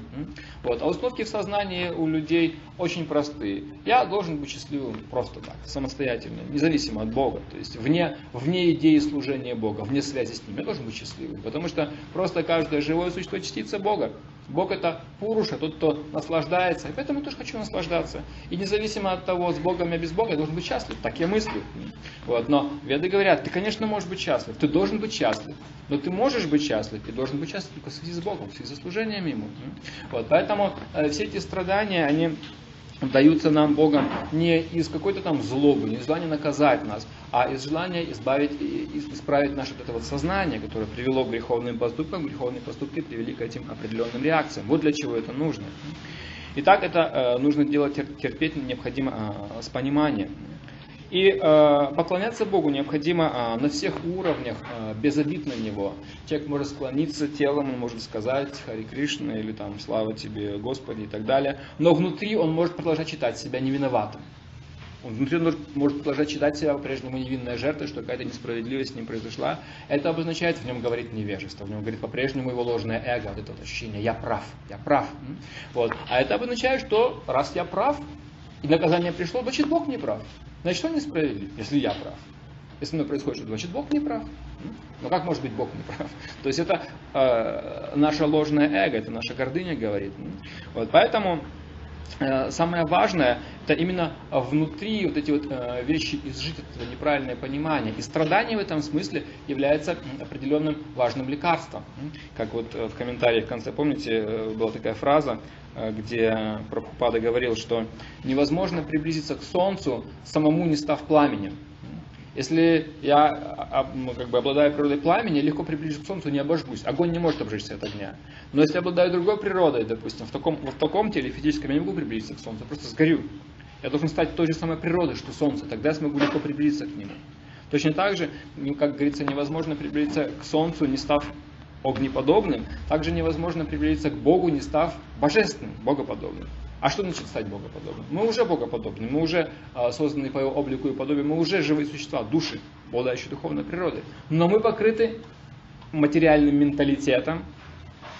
Speaker 1: Вот. А установки в сознании у людей очень простые. Я должен быть счастливым просто так, самостоятельно, независимо от Бога. То есть вне, вне идеи служения Бога, вне связи с Ним. Я должен быть счастливым. Потому что просто каждое живое существо частица Бога. Бог это Пуруша, тот, кто наслаждается. И поэтому я тоже хочу наслаждаться. И независимо от того, с Богом я без Бога, я должен быть счастлив. Так я мыслю. Вот. Но веды говорят, ты, конечно, можешь быть счастлив. Ты должен быть счастлив. Но ты можешь быть счастлив и должен быть счастлив только в связи с Богом, в связи с служением Ему. Вот. Поэтому э, все эти страдания, они даются нам Богом не из какой-то там злобы, не из желания наказать нас, а из желания избавить, исправить наше вот это вот сознание, которое привело к греховным поступкам, греховные поступки привели к этим определенным реакциям. Вот для чего это нужно. Итак, это э, нужно делать терпеть необходимо э, с пониманием. И э, поклоняться Богу необходимо э, на всех уровнях, э, без обид на Него. Человек может склониться телом, он может сказать Хари Кришна или там Слава Тебе, Господи и так далее. Но внутри он может продолжать считать себя невиноватым. Он внутри может продолжать считать себя по-прежнему невинной жертвой, что какая-то несправедливость с ним произошла. Это обозначает, в нем говорит невежество, в нем говорит по-прежнему его ложное эго, вот это вот ощущение «я прав, я прав». Вот. А это обозначает, что раз я прав, и наказание пришло, значит Бог не прав. Значит, он несправедлив, если я прав. Если мной происходит что значит Бог не прав. Но как может быть Бог не прав? То есть это э, наше ложное эго, это наша гордыня говорит. Вот, поэтому самое важное, это именно внутри вот эти вот э, вещи изжить, это неправильное понимание. И страдание в этом смысле является определенным важным лекарством. Как вот в комментариях в конце, помните, э, была такая фраза, Э, где Прабхупада говорил, что невозможно приблизиться к Солнцу, самому не став пламенем. Если я а, как бы, обладаю природой пламени, легко приближусь к Солнцу, не обожгусь. Огонь не может обжечься от огня. Но если я обладаю другой природой, допустим, в таком, в таком теле физическом, я не могу приблизиться к Солнцу, просто сгорю. Я должен стать той же самой природой, что Солнце, тогда я смогу легко приблизиться к нему. Точно так же, как говорится, невозможно приблизиться к Солнцу, не став огнеподобным, также невозможно приблизиться к Богу, не став божественным, богоподобным. А что значит стать богоподобным? Мы уже богоподобны, мы уже а, созданы по его облику и подобию, мы уже живые существа, души, обладающие духовной природой. Но мы покрыты материальным менталитетом,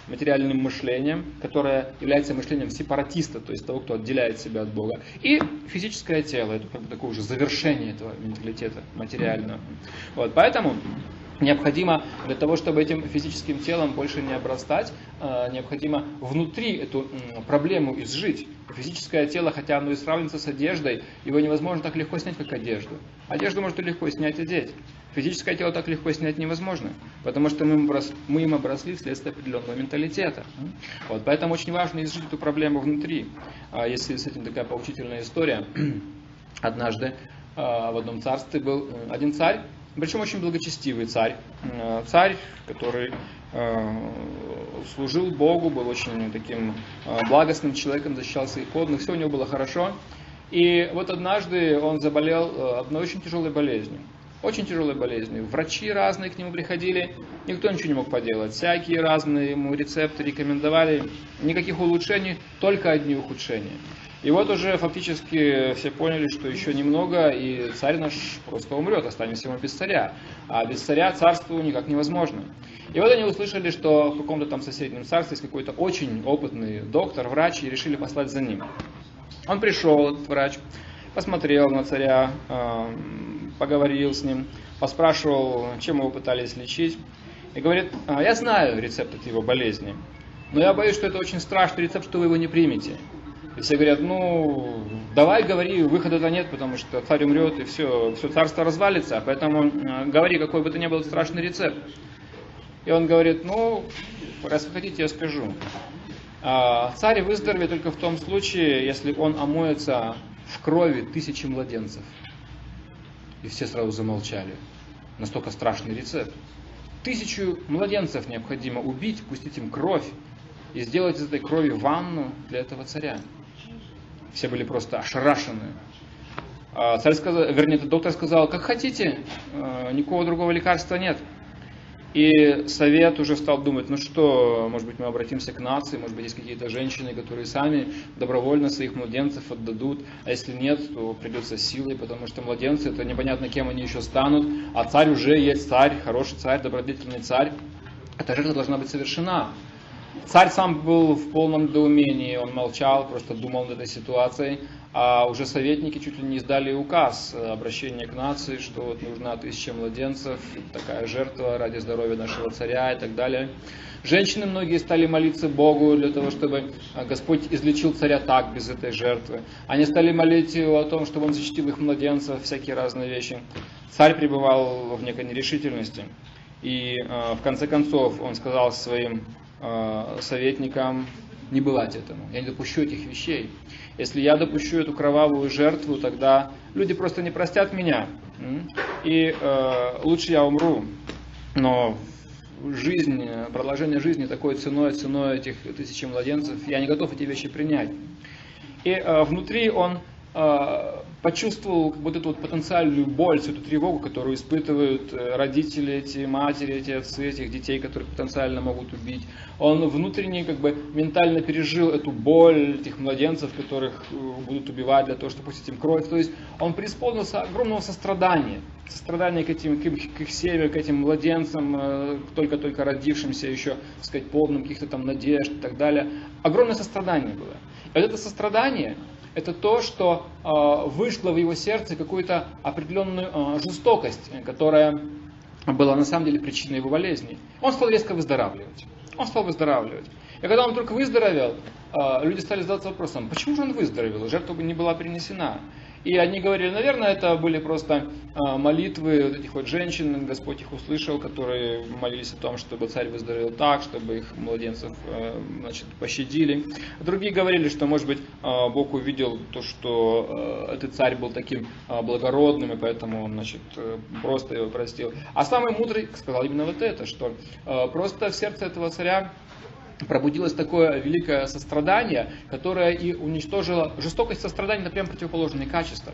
Speaker 1: материальным мышлением, которое является мышлением сепаратиста, то есть того, кто отделяет себя от Бога. И физическое тело, это как бы такое уже завершение этого менталитета материального. Вот, поэтому Необходимо для того, чтобы этим физическим телом больше не обрастать, э, необходимо внутри эту проблему изжить. Физическое тело, хотя оно и сравнится с одеждой, его невозможно так легко снять, как одежду. Одежду можно легко снять и одеть. Физическое тело так легко снять невозможно, потому что мы, мы им обросли вследствие определенного менталитета. Вот, поэтому очень важно изжить эту проблему внутри. А если с этим такая поучительная история, однажды а, в одном царстве был э, один царь, причем очень благочестивый царь. Э, царь, который э, служил Богу, был очень таким благостным человеком, защищал своих подданных, все у него было хорошо. И вот однажды он заболел одной очень тяжелой болезнью. Очень тяжелой болезнью. Врачи разные к нему приходили, никто ничего не мог поделать. Всякие разные ему рецепты рекомендовали. Никаких улучшений, только одни ухудшения. И вот уже фактически все поняли, что еще немного, и царь наш просто умрет, останемся ему без царя. А без царя царству никак невозможно. И вот они услышали, что в каком-то там соседнем царстве есть какой-то очень опытный доктор, врач, и решили послать за ним. Он пришел, этот врач, посмотрел на царя, поговорил с ним, поспрашивал, чем его пытались лечить. И говорит, «А, я знаю рецепт от его болезни, но я боюсь, что это очень страшный рецепт, что вы его не примете. Все говорят, ну, давай говори, выхода-то нет, потому что царь умрет, и все, все царство развалится, поэтому э, говори, какой бы то ни был страшный рецепт. И он говорит, ну, раз вы хотите, я скажу. А, царь выздоровеет только в том случае, если он омоется в крови тысячи младенцев. И все сразу замолчали. Настолько страшный рецепт. Тысячу младенцев необходимо убить, пустить им кровь и сделать из этой крови ванну для этого царя. Все были просто ошарашены. А царь сказал, вернее, доктор сказал, как хотите, э, никакого другого лекарства нет. И совет уже стал думать, ну что, может быть, мы обратимся к нации, может быть, есть какие-то женщины, которые сами добровольно своих младенцев отдадут, а если нет, то придется силой, потому что младенцы, это непонятно, кем они еще станут, а царь уже есть царь, хороший царь, добродетельный царь. Эта жертва должна быть совершена. Царь сам был в полном недоумении, он молчал, просто думал над этой ситуацией, а уже советники чуть ли не издали указ э, обращения к нации, что вот нужна тысяча младенцев, такая жертва ради здоровья нашего царя и так далее. Женщины многие стали молиться Богу для того, чтобы э, Господь излечил царя так, без этой жертвы. Они стали молить его о том, чтобы он защитил их младенцев, всякие разные вещи. Царь пребывал в некой нерешительности. И э, в конце концов он сказал своим советникам не бывать этому. Я не допущу этих вещей. Если я допущу эту кровавую жертву, тогда люди просто не простят меня. И э, лучше я умру. Но жизнь, продолжение жизни такой ценой, ценой этих тысячи младенцев, я не готов эти вещи принять. И э, внутри он э, почувствовал вот эту вот потенциальную боль, всю эту тревогу, которую испытывают э, родители, эти матери, эти отцы, этих детей, которых потенциально могут убить. Он внутренне как бы ментально пережил эту боль этих младенцев, которых э, будут убивать для того, чтобы пустить им кровь. То есть он преисполнился огромного сострадания. Сострадания к этим, к их, к их семьям, к этим младенцам, только-только родившимся еще, так сказать, полным каких-то там надежд и так далее. Огромное сострадание было. И вот это сострадание, это то, что э, вышло в его сердце какую-то определенную э, жестокость, которая была на самом деле причиной его болезни. Он стал резко выздоравливать. Он стал выздоравливать. И когда он только выздоровел, э, люди стали задаться вопросом, почему же он выздоровел? Жертва не была принесена. И они говорили, наверное, это были просто а, молитвы вот этих вот женщин, Господь их услышал, которые молились о том, чтобы царь выздоровел так, чтобы их младенцев а, значит, пощадили. Другие говорили, что, может быть, а, Бог увидел то, что этот царь был таким благородным, и поэтому он значит, просто его простил. А самый мудрый сказал именно вот это, что просто в сердце этого царя пробудилось такое великое сострадание, которое и уничтожило жестокость сострадания, это прям противоположные качества.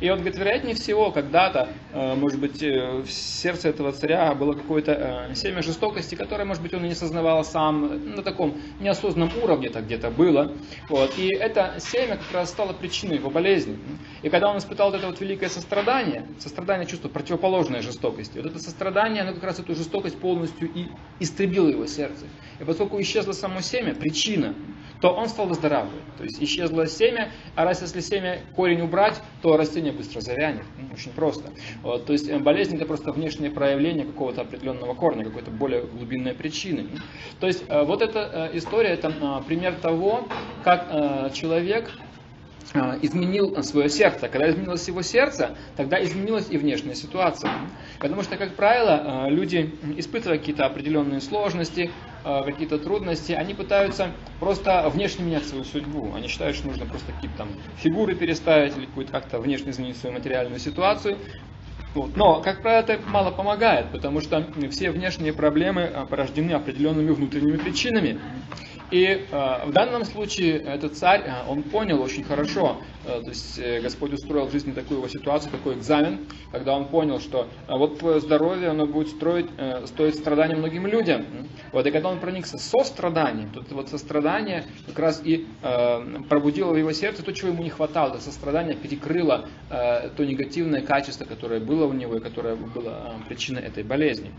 Speaker 1: И он говорит, вероятнее всего, когда-то, э, может быть, э, в сердце этого царя было какое-то э, семя жестокости, которое, может быть, он и не сознавал сам, на таком неосознанном уровне это где-то было. Вот. И это семя как раз стало причиной его болезни. И когда он испытал вот это вот великое сострадание, сострадание чувство противоположное жестокости, вот это сострадание, оно как раз эту жестокость полностью и истребило его сердце. И поскольку исчезло само семя, причина, то он стал выздоравливать. То есть исчезло семя, а раз если семя, корень убрать, то растение быстро завянет. Ну, очень просто. Вот, то есть э, болезнь это просто внешнее проявление какого-то определенного корня, какой-то более глубинной причины. То есть э, вот эта э, история, это пример того, как человек э, изменил свое сердце. Когда изменилось его сердце, тогда изменилась и внешняя ситуация. Потому что, как правило, э, люди, испытывая какие-то определенные сложности, э, какие-то трудности, они пытаются просто внешне менять свою судьбу. Они считают, что нужно просто какие-то там фигуры переставить или как-то внешне изменить свою материальную ситуацию. Вот. Но, как правило, это мало помогает, потому что все внешние проблемы порождены определенными внутренними причинами. И э, в данном случае этот царь, э, он понял очень хорошо, э, то есть э, Господь устроил в жизни такую его ситуацию, такой экзамен, когда он понял, что э, вот твое здоровье, оно будет строить, э, стоить страдания многим людям. Вот, и когда он проникся со страданием, тут вот сострадание как раз и э, пробудило в его сердце то, чего ему не хватало, это сострадание перекрыло э, то негативное качество, которое было у него и которое было э, причиной этой болезни.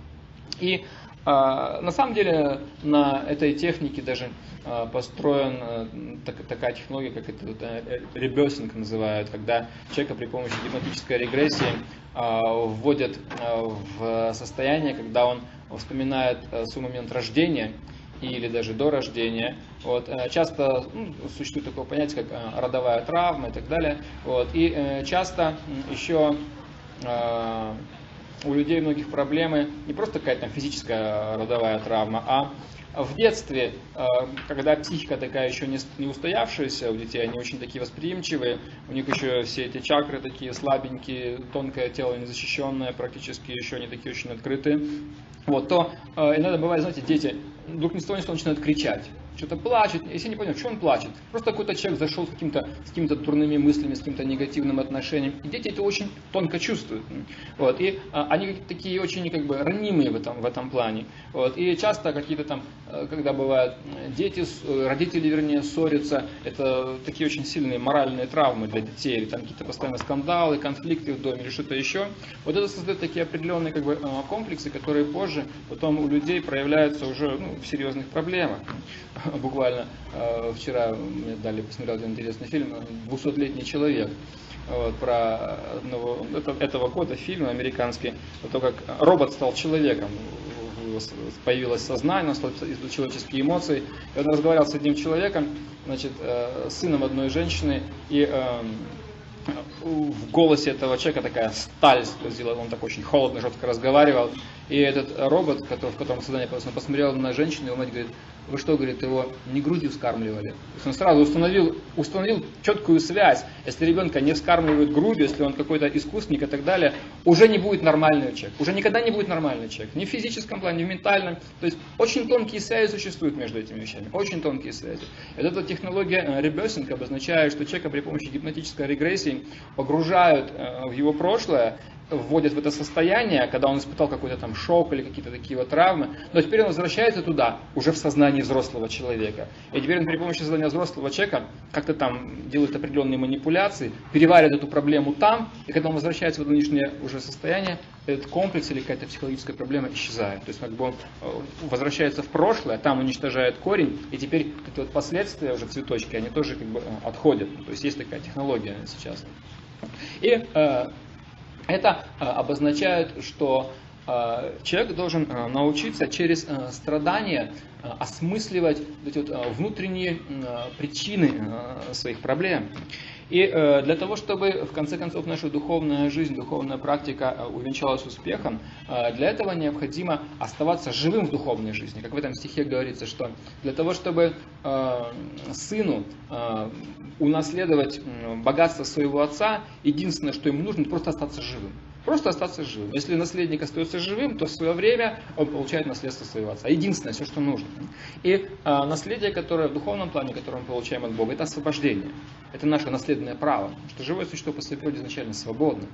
Speaker 1: И на самом деле на этой технике даже а, построен а, так, такая технология, как это э, ребесинг называют, когда человека при помощи гипнотической регрессии вводят в состояние, когда он вспоминает свой момент рождения или даже до рождения. Вот. Часто ну, существует такое понятие, как родовая травма и так далее. Вот. И э, часто еще у людей многих проблемы не просто какая-то физическая родовая травма, а в детстве, э, когда психика такая еще не устоявшаяся у детей, они очень такие восприимчивые, у них еще все эти чакры такие слабенькие, тонкое тело незащищенное, практически еще не такие очень открытые, вот, то э, иногда бывает, знаете, дети вдруг ни с того ни с того начинают кричать что-то плачет, если не понял, что он плачет. Просто какой-то человек зашел с каким-то с какими-то дурными мыслями, с каким-то негативным отношением. И дети это очень тонко чувствуют. Вот. И а, они такие очень как бы ранимые в этом, в этом плане. Вот. И часто какие-то там, э, когда бывают дети, э, родители, вернее, ссорятся, это такие очень сильные моральные травмы для детей. Или там какие-то постоянно скандалы, конфликты в доме или что-то еще. Вот это создает такие определенные как бы, э, комплексы, которые позже потом у людей проявляются уже ну, в серьезных проблемах. буквально э, вчера мне дали посмотреть один интересный фильм «200-летний человек». Вот, про одного, это, этого года фильм американский, то, как робот стал человеком, появилось сознание, стал человеческие эмоции. И он разговаривал с одним человеком, значит, э, сыном одной женщины, и э, в голосе этого человека такая сталь сквозила, он так очень холодно, жестко разговаривал. И этот робот, который, в котором создание посмотрел на женщину, и он говорит, вы что, говорит, его не грудью вскармливали? Он сразу установил, установил четкую связь. Если ребенка не вскармливают грудью, если он какой-то искусник и так далее, уже не будет нормальный человек. Уже никогда не будет нормальный человек. Ни в физическом плане, ни в ментальном. То есть очень тонкие связи существуют между этими вещами. Очень тонкие связи. Вот эта технология э, ребесинг обозначает, что человека при помощи гипнотической регрессии погружают э, в его прошлое, вводят в это состояние, когда он испытал какой-то там шок или какие-то такие вот травмы, но теперь он возвращается туда, уже в сознании взрослого человека. И теперь он при помощи сознания взрослого человека как-то там делает определенные манипуляции, переваривает эту проблему там, и когда он возвращается в нынешнее уже состояние, этот комплекс или какая-то психологическая проблема исчезает. То есть как бы он э, возвращается в прошлое, там уничтожает корень, и теперь эти вот последствия уже цветочки, они тоже как бы э, отходят. То есть есть такая технология сейчас. И э, это э, обозначает, что э, человек должен э, научиться через страдания осмысливать эти вот внутренние причины своих проблем. И для того, чтобы в конце концов наша духовная жизнь, духовная практика увенчалась успехом, для этого необходимо оставаться живым в духовной жизни. Как в этом стихе говорится, что для того, чтобы сыну унаследовать богатство своего отца, единственное, что ему нужно, просто остаться живым. Просто остаться живым. Если наследник остается живым, то в свое время он получает наследство своего отца. Единственное, все, что нужно. И а, наследие, которое в духовном плане, которое мы получаем от Бога, это освобождение. Это наше наследное право. Что живое существо по своей природе изначально свободно.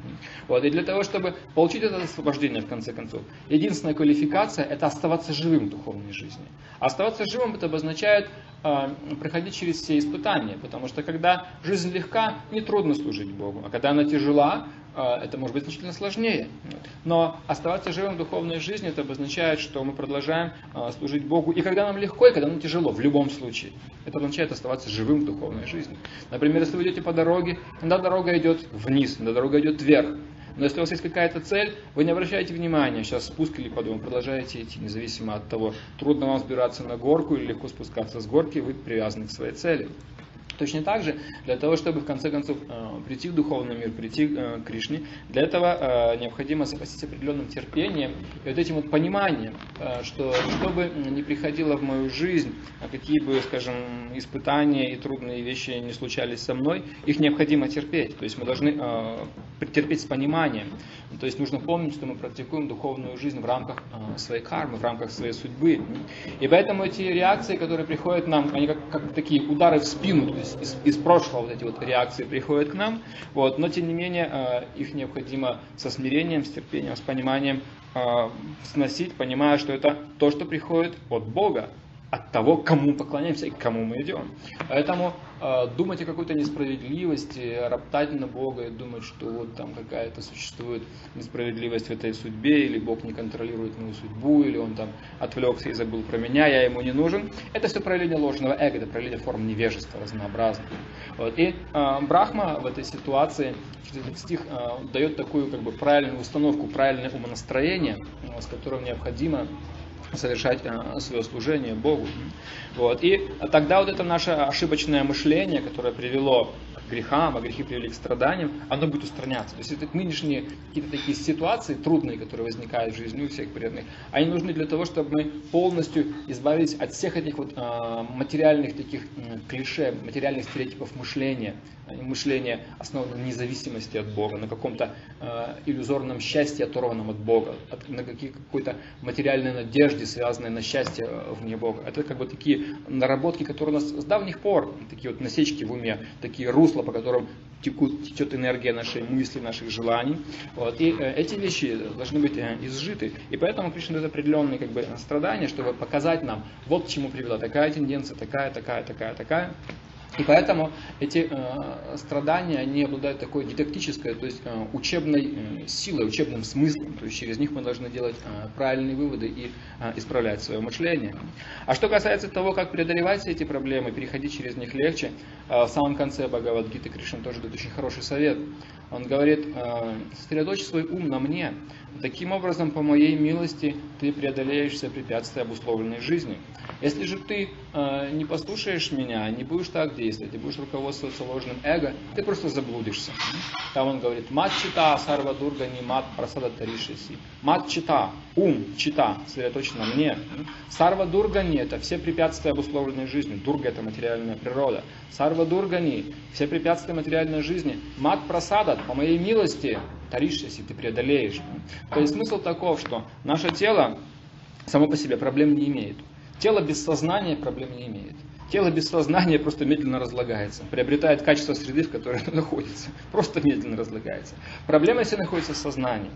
Speaker 1: Вот. И для того, чтобы получить это освобождение, в конце концов, единственная квалификация – это оставаться живым в духовной жизни. А оставаться живым это обозначает проходить через все испытания. Потому что когда жизнь легка, нетрудно служить Богу. А когда она тяжела, а, это может быть значительно сложнее. Но оставаться живым в духовной жизни, это обозначает, что мы продолжаем а, служить Богу. И когда нам легко, и когда нам тяжело, в любом случае. Это означает оставаться живым в духовной жизни. Например, если вы идете по дороге, иногда дорога идет вниз, иногда дорога идет вверх. Но если у вас есть какая-то цель, вы не обращаете внимания, сейчас спуск или подъем, продолжаете идти, независимо от того, трудно вам сбираться на горку или легко спускаться с горки, вы привязаны к своей цели. Точно так же, для того, чтобы в конце концов э, прийти в духовный мир, прийти э, к Кришне, для этого э, необходимо запастись определенным терпением и вот этим вот пониманием, что что бы ни приходило в мою жизнь, а какие бы, скажем, испытания и трудные вещи не случались со мной, их необходимо терпеть. То есть мы должны терпеть с пониманием. То есть нужно помнить, что мы практикуем духовную жизнь в рамках своей кармы, в рамках своей судьбы. И поэтому эти реакции, которые приходят нам, они как, как такие удары в спину, то есть из, из, из прошлого вот эти вот реакции приходят к нам, вот, но тем не менее э, их необходимо со смирением, с терпением, с пониманием э, сносить, понимая, что это то, что приходит от Бога, от того, кому поклоняемся и к кому мы идем. Поэтому э, думать о какой-то несправедливости, роптать на Бога и думать, что вот там какая-то существует несправедливость в этой судьбе, или Бог не контролирует мою судьбу, или он там отвлекся и забыл про меня, я ему не нужен, это все проявление ложного эго, это проявление форм невежества разнообразных. Вот. И э, Брахма в этой ситуации, через этот стих, э, дает такую как бы правильную установку, правильное умонастроение, э, с которым необходимо совершать э, свое служение Богу. Вот. И тогда вот это наше ошибочное мышление, которое привело грехам, а грехи привели к страданиям, оно будет устраняться. То есть это нынешние какие-то такие ситуации трудные, которые возникают в жизни у всех преданных, они нужны для того, чтобы мы полностью избавились от всех этих вот э, материальных таких э, клише, материальных стереотипов мышления, мышления основано на независимости от Бога, на каком-то э, иллюзорном счастье, оторванном от Бога, от, на какой-то материальной надежде, связанной на счастье э, вне Бога. Это как бы такие наработки, которые у нас с давних пор, такие вот насечки в уме, такие русла, по которым текут, течет энергия нашей мысли, наших желаний. Вот. И э, эти вещи должны быть э, изжиты. И поэтому Кришна дает определенные как бы, страдания, чтобы показать нам, вот к чему привела такая тенденция, такая, такая, такая, такая. И поэтому эти э, страдания, они обладают такой дидактической, то есть э, учебной э, силой, учебным смыслом. То есть через них мы должны делать э, правильные выводы и э, исправлять свое мышление. А что касается того, как преодолевать эти проблемы, переходить через них легче, э, в самом конце Бхагавадгиты Кришна тоже дает очень хороший совет. Он говорит, э, сосредоточь свой ум на мне, Таким образом, по моей милости, ты преодолеешь все препятствия обусловленной жизни. Если же ты э, не послушаешь меня, не будешь так действовать, и будешь руководствоваться ложным эго, ты просто заблудишься. Там он говорит, мат чита сарва дурга не мат прасада таришиси. Мат чита, ум, чита, сосредоточен на мне. Сарва дургани – это все препятствия обусловленной жизни. Дурга – это материальная природа. Сарва дургани – все препятствия материальной жизни. Мат прасада, по моей милости, таришься, если ты преодолеешь. То есть смысл таков, что наше тело само по себе проблем не имеет. Тело без сознания проблем не имеет. Тело без сознания просто медленно разлагается, приобретает качество среды, в которой оно находится. Просто медленно разлагается. Проблема, если находится в сознании.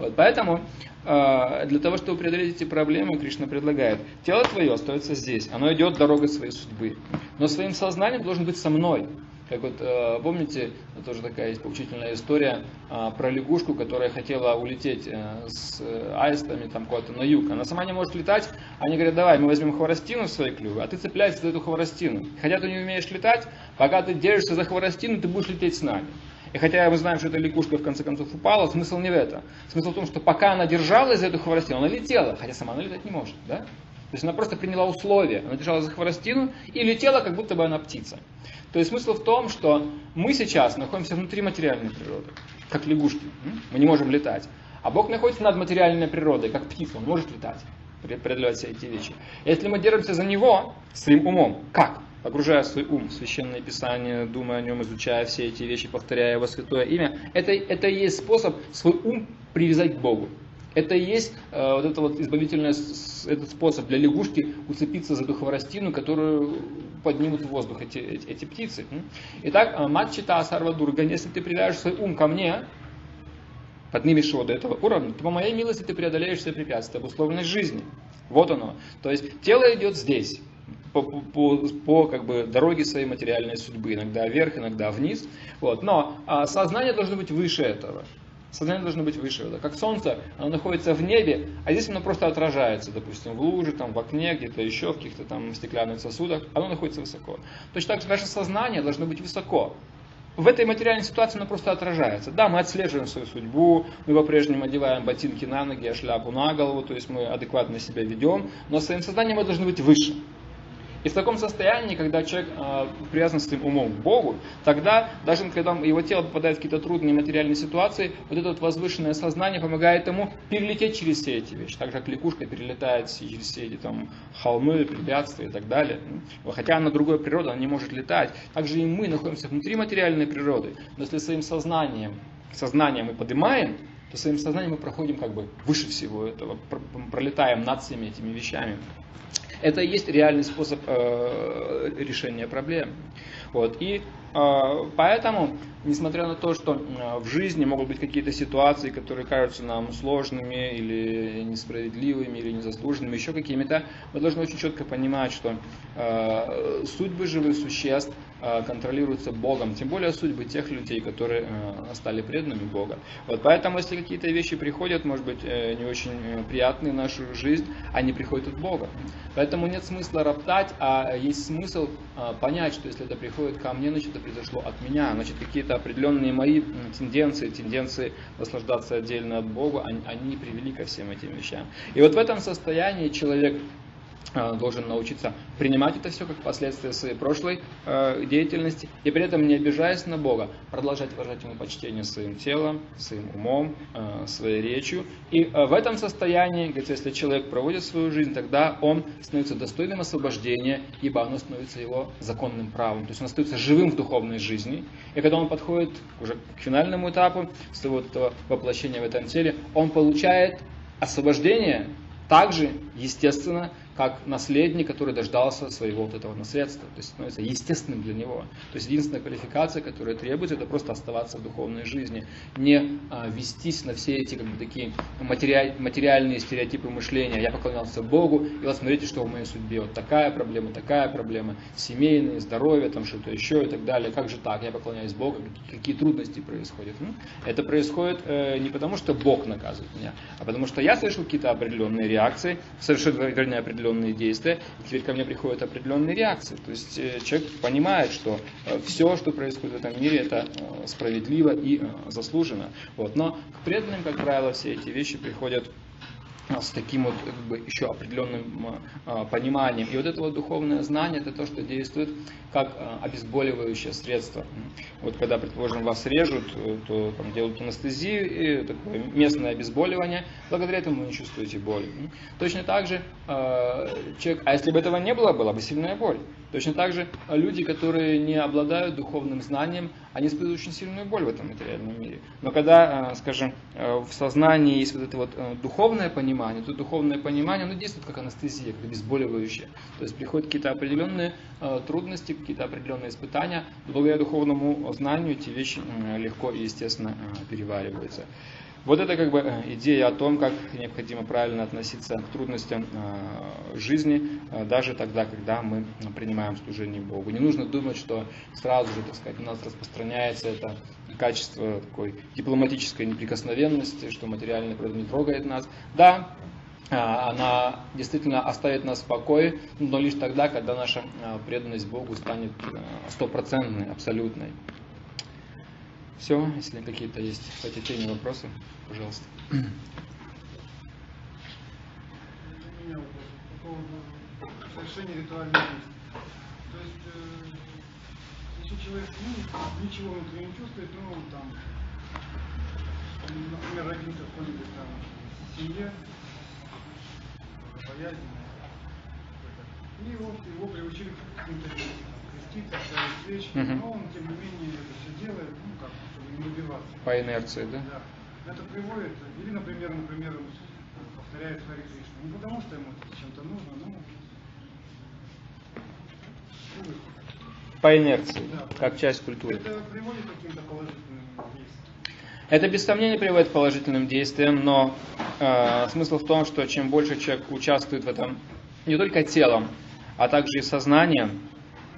Speaker 1: Вот, поэтому э, для того, чтобы преодолеть эти проблемы, Кришна предлагает, тело твое остается здесь, оно идет дорогой своей судьбы. Но своим сознанием должен быть со мной. Как вот, э, помните, тоже такая есть поучительная история а, про лягушку, которая хотела улететь э, с э, аистами там куда-то на юг. Она сама не может летать. Они говорят, давай, мы возьмем хворостину в свои клювы, а ты цепляешься за эту хворостину. Хотя ты не умеешь летать, пока ты держишься за хворостину, ты будешь лететь с нами. И хотя мы знаем, что эта лягушка в конце концов упала, смысл не в этом. Смысл в том, что пока она держалась за эту хворостину, она летела, хотя сама она летать не может. Да? То есть она просто приняла условия. Она держала за хворостину и летела, как будто бы она птица. То есть смысл в том, что мы сейчас находимся внутри материальной природы, как лягушки. Мы не можем летать. А Бог находится над материальной природой, как птица, он может летать, преодолевать все эти вещи. Если мы держимся за него своим умом, как? Погружая свой ум в священное писание, думая о нем, изучая все эти вещи, повторяя его святое имя, это, это и есть способ свой ум привязать к Богу. Это и есть э, вот это вот избавительный этот способ для лягушки уцепиться за эту хворостину, которую поднимут в воздух эти, эти, эти птицы. Итак, э, мат чита сарва дурган, если ты привяжешь свой ум ко мне, поднимешь его до этого уровня, то по моей милости ты преодолеешь все препятствия обусловленной жизни. Вот оно. То есть тело идет здесь, по, по, по как бы, дороге своей материальной судьбы, иногда вверх, иногда вниз. Вот. Но а, сознание должно быть выше этого. Сознание должно быть выше. Да? Как солнце, оно находится в небе, а здесь оно просто отражается, допустим, в луже, там, в окне, где-то еще, в каких-то там стеклянных сосудах, оно находится высоко. Точно так же наше сознание должно быть высоко. В этой материальной ситуации оно просто отражается. Да, мы отслеживаем свою судьбу, мы по-прежнему одеваем ботинки на ноги, а шляпу на голову, то есть мы адекватно себя ведем, но своим сознанием мы должны быть выше. И в таком состоянии, когда человек э, привязан своим умом к Богу, тогда, даже когда его тело попадает в какие-то трудные материальные ситуации, вот это вот возвышенное сознание помогает ему перелететь через все эти вещи. Так же, как лягушка перелетает через все эти там, холмы, препятствия и так далее. Хотя она другой природа, она не может летать. Также и мы находимся внутри материальной природы. Но если своим сознанием, сознанием мы поднимаем, то своим сознанием мы проходим как бы выше всего этого, пролетаем над всеми этими вещами. Это и есть реальный способ э, решения проблем. Вот. И э, поэтому, несмотря на то, что э, в жизни могут быть какие-то ситуации, которые кажутся нам сложными или несправедливыми, или незаслуженными, еще какими-то, мы должны очень четко понимать, что э, судьбы живых существ контролируются Богом, тем более судьбы тех людей, которые э, стали преданными Бога. Вот поэтому, если какие-то вещи приходят, может быть, э, не очень приятные в нашу жизнь, они приходят от Бога. Поэтому нет смысла роптать, а есть смысл понять, что если это приходит ко мне, значит это произошло от меня, значит какие-то определенные мои тенденции, тенденции наслаждаться отдельно от Бога, они, они привели ко всем этим вещам. И вот в этом состоянии человек Э, должен научиться принимать это все как последствия своей прошлой э, деятельности и при этом не обижаясь на Бога, продолжать выражать ему почтение своим телом, своим умом, э, своей речью. И в этом состоянии, говорится, если человек проводит свою жизнь, тогда он становится достойным освобождения, ибо оно становится его законным правом. То есть он остается живым в духовной жизни. И когда он подходит уже к финальному этапу своего этого воплощения в этом теле, он получает освобождение также, естественно, как наследник, который дождался своего вот этого наследства. То есть становится естественным для него. То есть единственная квалификация, которая требуется, это просто оставаться в духовной жизни. Не а, вестись на все эти как бы, такие материаль, материальные стереотипы мышления. Я поклонялся Богу, и вот смотрите, что в моей судьбе. Вот такая проблема, такая проблема. Семейные, здоровье, там что-то еще и так далее. Как же так? Я поклоняюсь Богу. Какие, трудности происходят? Ну, это происходит э, не потому, что Бог наказывает меня, а потому что я совершил какие-то определенные реакции, совершил, вернее, определенные определенные действия, и теперь ко мне приходят определенные реакции. То есть э, человек понимает, что э, все, что происходит в этом мире, это э, справедливо и заслуженно. Вот. Но к преданным, как правило, все эти вещи приходят с таким вот как бы, еще определенным а, пониманием. И вот это вот духовное знание, это то, что действует как а, обезболивающее средство. Вот когда, предположим, вас режут, э, то там, делают анестезию и такое местное обезболивание, благодаря этому вы не чувствуете боли. Точно так же а, человек, а если бы этого не было, была бы сильная боль. Точно так же люди, которые не обладают духовным знанием, они испытывают очень сильную боль в этом материальном мире. Но когда, скажем, э, в сознании есть вот это вот э, духовное понимание, то духовное понимание, оно действует как анестезия, как обезболивающее. То есть приходят какие-то определенные трудности, какие-то определенные испытания, благодаря духовному знанию эти вещи легко и естественно перевариваются. Вот это как бы э, идея о том, как необходимо правильно относиться к трудностям э, жизни, э, даже тогда, когда мы принимаем служение Богу. Не нужно думать, что сразу же, так сказать, у нас распространяется это качество такой дипломатической неприкосновенности, что материальная природа не трогает нас. Да, она действительно оставит нас в покое, но лишь тогда, когда наша преданность Богу станет стопроцентной, абсолютной. Все, если какие-то есть по этой теме вопросы, пожалуйста.
Speaker 2: Совершения ритуальных действий. То есть, э, если человек ну, ничего внутри не чувствует, ну, там, например, родился в какой-нибудь там семье, боязненной, и вот его приучили к каким-то действиям креститься, ставить свечи, но он, тем не менее, это все делает, ну, как, не убиваться.
Speaker 1: По инерции, да?
Speaker 2: Да. Это приводит, или, например, например, повторяет Хари Кришна. Не потому, что ему это чем-то нужно, но...
Speaker 1: Ну, По инерции, да. как часть культуры.
Speaker 2: Это приводит к каким-то положительным действиям.
Speaker 1: Это без сомнения приводит к положительным действиям, но э, смысл в том, что чем больше человек участвует в этом не только телом, а также и сознанием,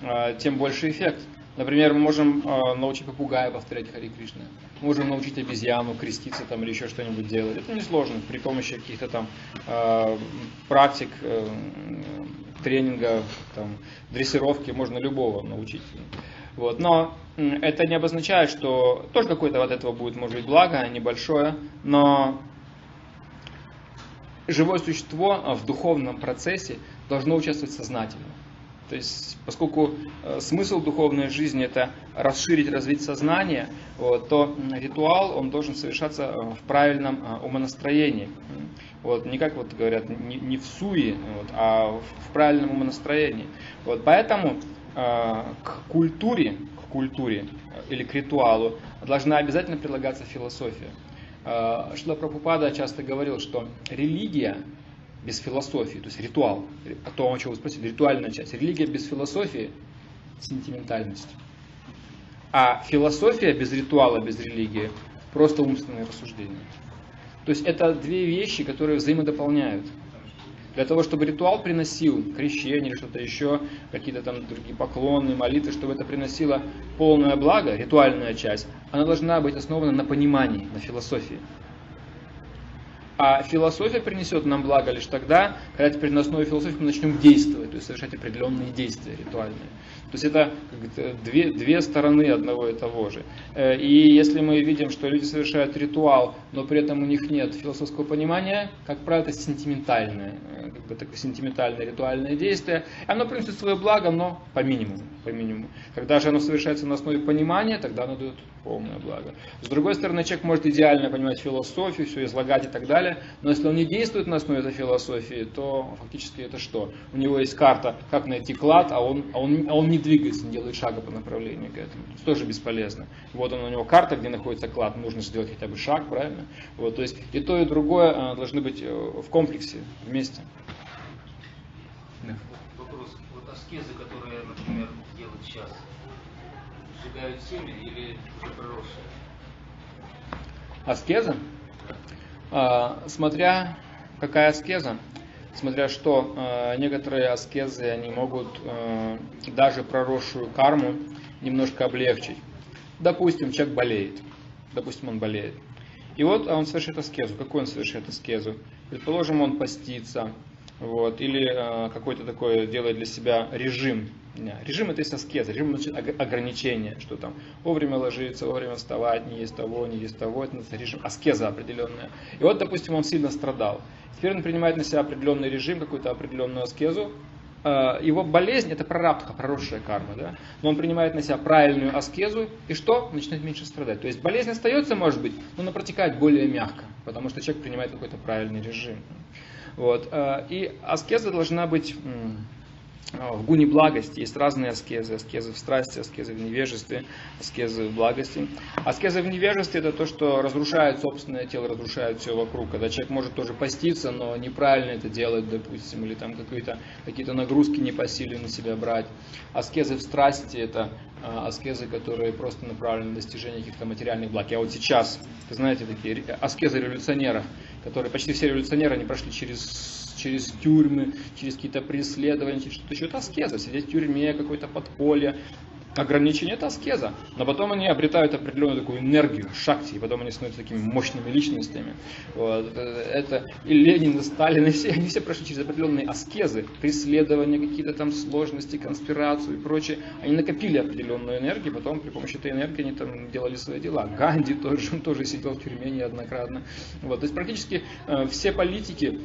Speaker 1: а, тем больше эффект. Например, мы можем а, научить попугая повторять Хари Кришна. Можем научить обезьяну креститься там или еще что-нибудь делать. Это несложно при помощи каких-то там э, практик, э, тренинга, там, дрессировки можно любого научить. Вот. Но это не обозначает, что тоже какое-то от этого будет, может быть, благо, небольшое, но живое существо в духовном процессе должно участвовать сознательно. То есть, поскольку э, смысл духовной жизни это расширить, развить сознание, вот, то ритуал он должен совершаться э, в правильном э, умонастроении. Вот, не как вот говорят, не, не в суе, вот, а в, правильном умонастроении. Вот, поэтому э, к культуре, к культуре или к ритуалу должна обязательно прилагаться философия. Шла Прабхупада часто говорил, что религия без философии, то есть ритуал, о том, о чем вы спросили, ритуальная часть. Религия без философии – сентиментальность. А философия без ритуала, без религии – просто умственное рассуждение. То есть это две вещи, которые взаимодополняют. Для того, чтобы ритуал приносил крещение или что-то еще, какие-то там другие поклоны, молитвы, чтобы это приносило полное благо, ритуальная часть, она должна быть основана на понимании, на философии. А философия принесет нам благо лишь тогда, когда теперь на основе философии мы начнем действовать, то есть совершать определенные действия ритуальные. То есть это две, две стороны одного и того же. Э, и если мы видим, что люди совершают ритуал, но при этом у них нет философского понимания, как правило, это сентиментальное, э, как бы такое сентиментальное ритуальное действие. Оно приносит свое благо, но по минимуму. По минимуму. Когда же оно совершается на основе понимания, тогда оно дает полное благо. С другой стороны, человек может идеально понимать философию, все излагать и так далее, но если он не действует на основе этой философии, то фактически это что? У него есть карта, как найти клад, а он, а он, а он не двигается, не делает шага по направлению к этому. Это тоже бесполезно. Вот он, у него карта, где находится клад, нужно сделать хотя бы шаг, правильно? Вот, то есть и то, и другое а, должны быть э, в комплексе, вместе.
Speaker 3: Вопрос. Вот аскезы, которые, например, делают сейчас, сжигают семя или уже проросшие?
Speaker 1: Аскеза? А, смотря какая аскеза, смотря что, а, некоторые аскезы, они могут а, даже проросшую карму немножко облегчить. Допустим, человек болеет. Допустим, он болеет. И вот он совершает аскезу. Какой он совершает аскезу? Предположим, он постится, вот, или э, какой-то такой делает для себя режим. Режим это есть аскеза, режим значит ограничение, что там вовремя ложиться, вовремя вставать, не есть того, не есть того, это режим аскеза определенная. И вот, допустим, он сильно страдал. Теперь он принимает на себя определенный режим, какую-то определенную аскезу, э, его болезнь это прарабдха, проросшая карма, да? но он принимает на себя правильную аскезу, и что? Начинает меньше страдать. То есть болезнь остается, может быть, но она протекает более мягко, потому что человек принимает какой-то правильный режим. Вот. Э, и аскеза должна быть а, в гуне благости. Есть разные аскезы. Аскезы в страсти, аскезы в невежестве, аскезы в благости. Аскеза в невежестве это то, что разрушает собственное тело, разрушает все вокруг. Когда человек может тоже поститься, но неправильно это делать, допустим, или там какие-то какие нагрузки не по силе на себя брать. Аскезы в страсти это а, аскезы, которые просто направлены на достижение каких-то материальных благ. Я вот сейчас, вы знаете, такие аскезы революционеров, которые почти все революционеры, они прошли через, через тюрьмы, через какие-то преследования, через что-то еще. Это аскеза, сидеть в тюрьме, какое-то подполье, ограничение это аскеза. Но потом они обретают определенную такую энергию, шакти, и потом они становятся такими мощными личностями. Вот. Это и Ленин, и Сталин, и все, они все прошли через определенные аскезы, преследования, какие-то там сложности, конспирацию и прочее. Они накопили определенную энергию, потом при помощи этой энергии они там делали свои дела. Ганди тоже, он тоже сидел в тюрьме неоднократно. Вот. То есть практически э, все политики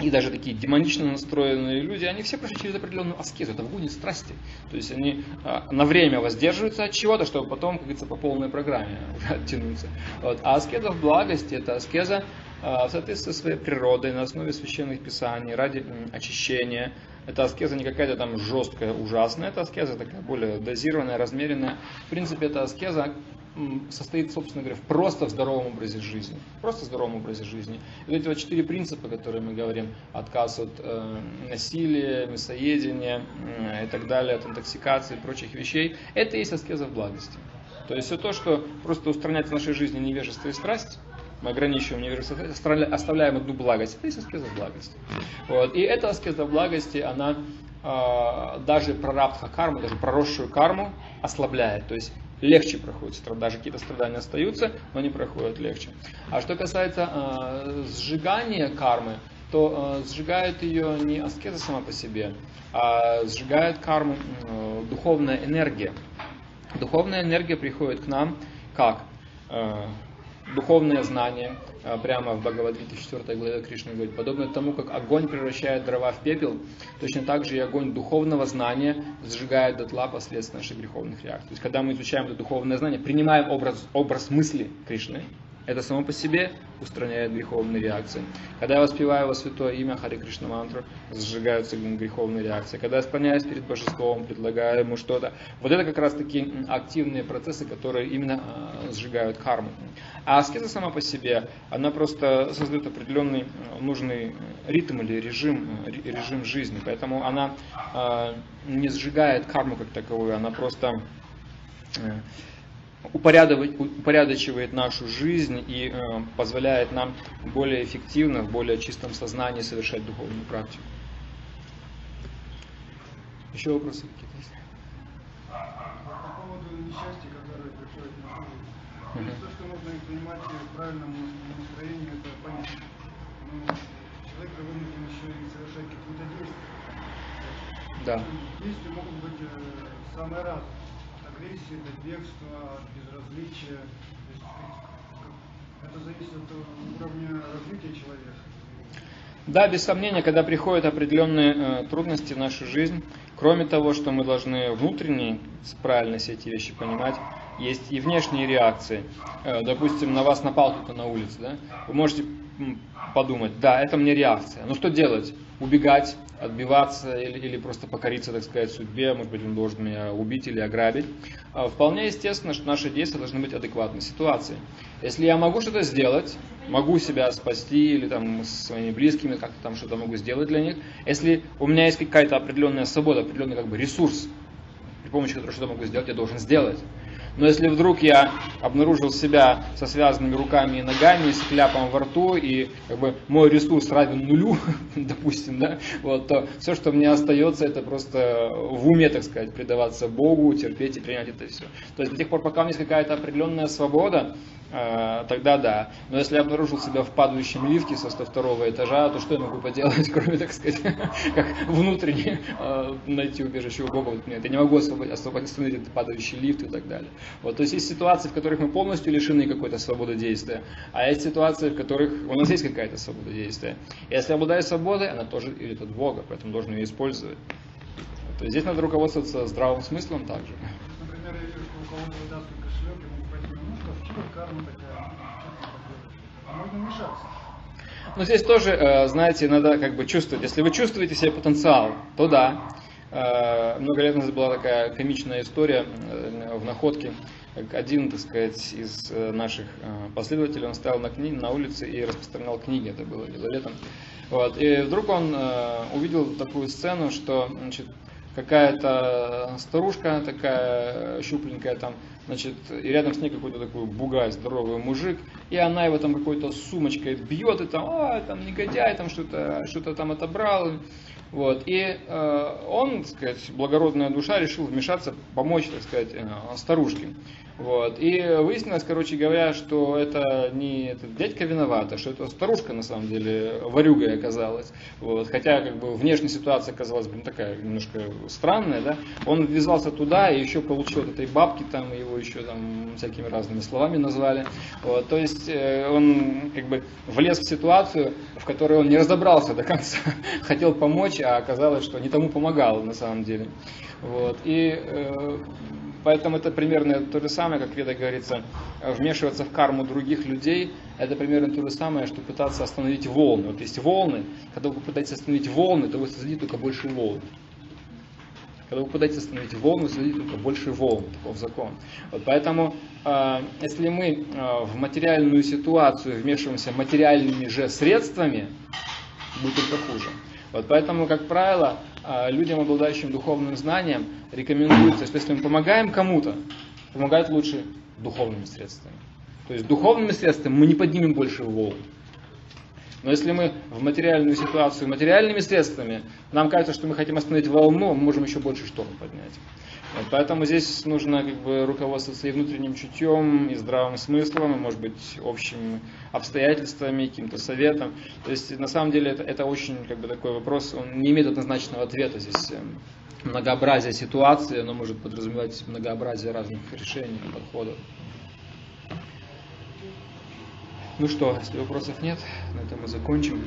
Speaker 1: и даже такие демонично настроенные люди, они все прошли через определенную аскезу, это в гуне страсти. То есть они а, на время воздерживаются от чего-то, чтобы потом, как говорится, по полной программе уже оттянуться. Вот. А аскеза в благости, это аскеза а, в соответствии со своей природой, на основе священных писаний, ради очищения. Это аскеза не какая-то там жесткая, ужасная, это аскеза такая более дозированная, размеренная. В принципе, это аскеза, состоит, собственно говоря, просто в здоровом образе жизни. Просто в здоровом образе жизни. И вот эти вот четыре принципа, которые мы говорим, отказ от э, насилия, мясоедения э, и так далее, от интоксикации и прочих вещей, это и есть аскеза в благости. То есть все то, что просто устраняет в нашей жизни невежество и страсть, мы ограничиваем невежество, оставляем одну благость, это есть аскеза благости. Вот. И эта аскеза в благости, она э, даже прарабдха карму, даже проросшую карму ослабляет. То есть легче проходит. Даже какие-то страдания остаются, но они проходят легче. А что касается э, сжигания кармы, то э, сжигает ее не аскеза сама по себе, а сжигает карму э, духовная энергия. Духовная энергия приходит к нам как? Э, духовное знание, прямо в Бхагавадгите 4 главе Кришна говорит, подобно тому, как огонь превращает дрова в пепел, точно так же и огонь духовного знания сжигает дотла последствия наших греховных реакций. То есть, когда мы изучаем это духовное знание, принимаем образ, образ мысли Кришны, это само по себе устраняет греховные реакции. Когда я воспеваю его святое имя Хари Кришна мантру, сжигаются греховные реакции. Когда я склоняюсь перед божеством, предлагаю ему что-то, вот это как раз таки активные процессы, которые именно э, сжигают карму. А аскеза сама по себе, она просто создает определенный э, нужный ритм или режим, режим жизни. Поэтому она не сжигает карму как таковую, она просто упорядочивает нашу жизнь и э, позволяет нам более эффективно, в более чистом сознании совершать духовную практику. Еще вопросы какие-то есть?
Speaker 2: По поводу несчастья, которое приходит на жизнь. Uh-huh. То, что нужно принимать в правильном настроении, это понятно. Но человек вынужден еще и совершать какие-то действия.
Speaker 1: Да.
Speaker 2: Действия могут быть э, самые разные агрессии, до бегства, безразличия. Это зависит от уровня развития человека.
Speaker 1: Да, без сомнения, когда приходят определенные э, трудности в нашу жизнь, кроме того, что мы должны внутренне правильно все эти вещи понимать, есть и внешние реакции. Э, допустим, на вас напал кто-то на улице, да? Вы можете подумать, да, это мне реакция. Но что делать? Убегать, отбиваться или, или просто покориться, так сказать, судьбе, может быть, он должен меня убить или ограбить. А, вполне естественно, что наши действия должны быть адекватны ситуации. Если я могу что-то сделать, могу себя спасти или там с своими близкими как-то там что-то могу сделать для них, если у меня есть какая-то определенная свобода, определенный как бы ресурс, при помощи которого что-то могу сделать, я должен сделать. Но если вдруг я обнаружил себя со связанными руками и ногами, с кляпом во рту, и как бы мой ресурс равен нулю, допустим, да, вот, то все, что мне остается, это просто в уме, так сказать, предаваться Богу, терпеть и принять это все. То есть до тех пор, пока у меня есть какая-то определенная свобода, тогда да. Но если я обнаружил себя в падающем лифте со 102 этажа, то что я могу поделать, кроме, так сказать, как внутренне э, найти убежище у Бога? Вот, нет, я не могу освободить, освободить этот падающий лифт и так далее. Вот, то есть есть ситуации, в которых мы полностью лишены какой-то свободы действия, а есть ситуации, в которых у нас есть какая-то свобода действия. И если обладаю свободой, она тоже идет от Бога, поэтому должен ее использовать. То есть здесь надо руководствоваться здравым смыслом также.
Speaker 2: Например, я вижу, что у кого-то выдаст кошелек, ему пойти, ну что, в карма такая, а можно мешаться.
Speaker 1: Но здесь тоже, э, знаете, надо как бы чувствовать. Если вы чувствуете себе потенциал, то да. Э, много лет назад была такая комичная история э, в находке. Один, так сказать, из наших последователей, он стоял на, кни... на улице и распространял книги, это было летом. Вот. И вдруг он увидел такую сцену, что значит, какая-то старушка такая щупленькая там, значит, и рядом с ней какой-то такой бугай, здоровый мужик, и она его там какой-то сумочкой бьет, и там, а, там негодяй, там что-то что там отобрал, вот. И э, он, так сказать, благородная душа, решил вмешаться, помочь, так сказать, э, старушке. Вот. И выяснилось, короче говоря, что это не этот дядька виноват, а что это старушка на самом деле варюгой оказалась. Вот. Хотя как бы внешняя ситуация оказалась блин, такая немножко странная, да. Он ввязался туда и еще получил от этой бабки, там его еще там всякими разными словами назвали. Вот. То есть э, он как бы влез в ситуацию, в которой он не разобрался до конца, хотел помочь, а оказалось, что не тому помогал на самом деле. Вот. И э, Поэтому это примерно то же самое, как Веда говорится, вмешиваться в карму других людей, это примерно то же самое, что пытаться остановить волны. Вот есть волны, когда вы пытаетесь остановить волны, то вы создадите только больше волн. Когда вы пытаетесь остановить волну, создадите только больше волн, таков закон. Вот поэтому, э, если мы э, в материальную ситуацию вмешиваемся материальными же средствами, будет только хуже. Вот поэтому, как правило, а, людям, обладающим духовным знанием, рекомендуется, что если мы помогаем кому-то, помогать лучше духовными средствами. То есть духовными средствами мы не поднимем больше волн. Но если мы в материальную ситуацию материальными средствами, нам кажется, что мы хотим остановить волну, мы можем еще больше шторм поднять. Вот, поэтому здесь нужно как бы руководствоваться и внутренним чутьем, и здравым смыслом, и, может быть, общими обстоятельствами, каким-то советом. То есть, на самом деле, это, это очень как бы, такой вопрос, он не имеет однозначного ответа. Здесь эм, многообразие ситуации, оно может подразумевать многообразие разных решений, подходов. Ну что, если вопросов нет, на этом мы закончим.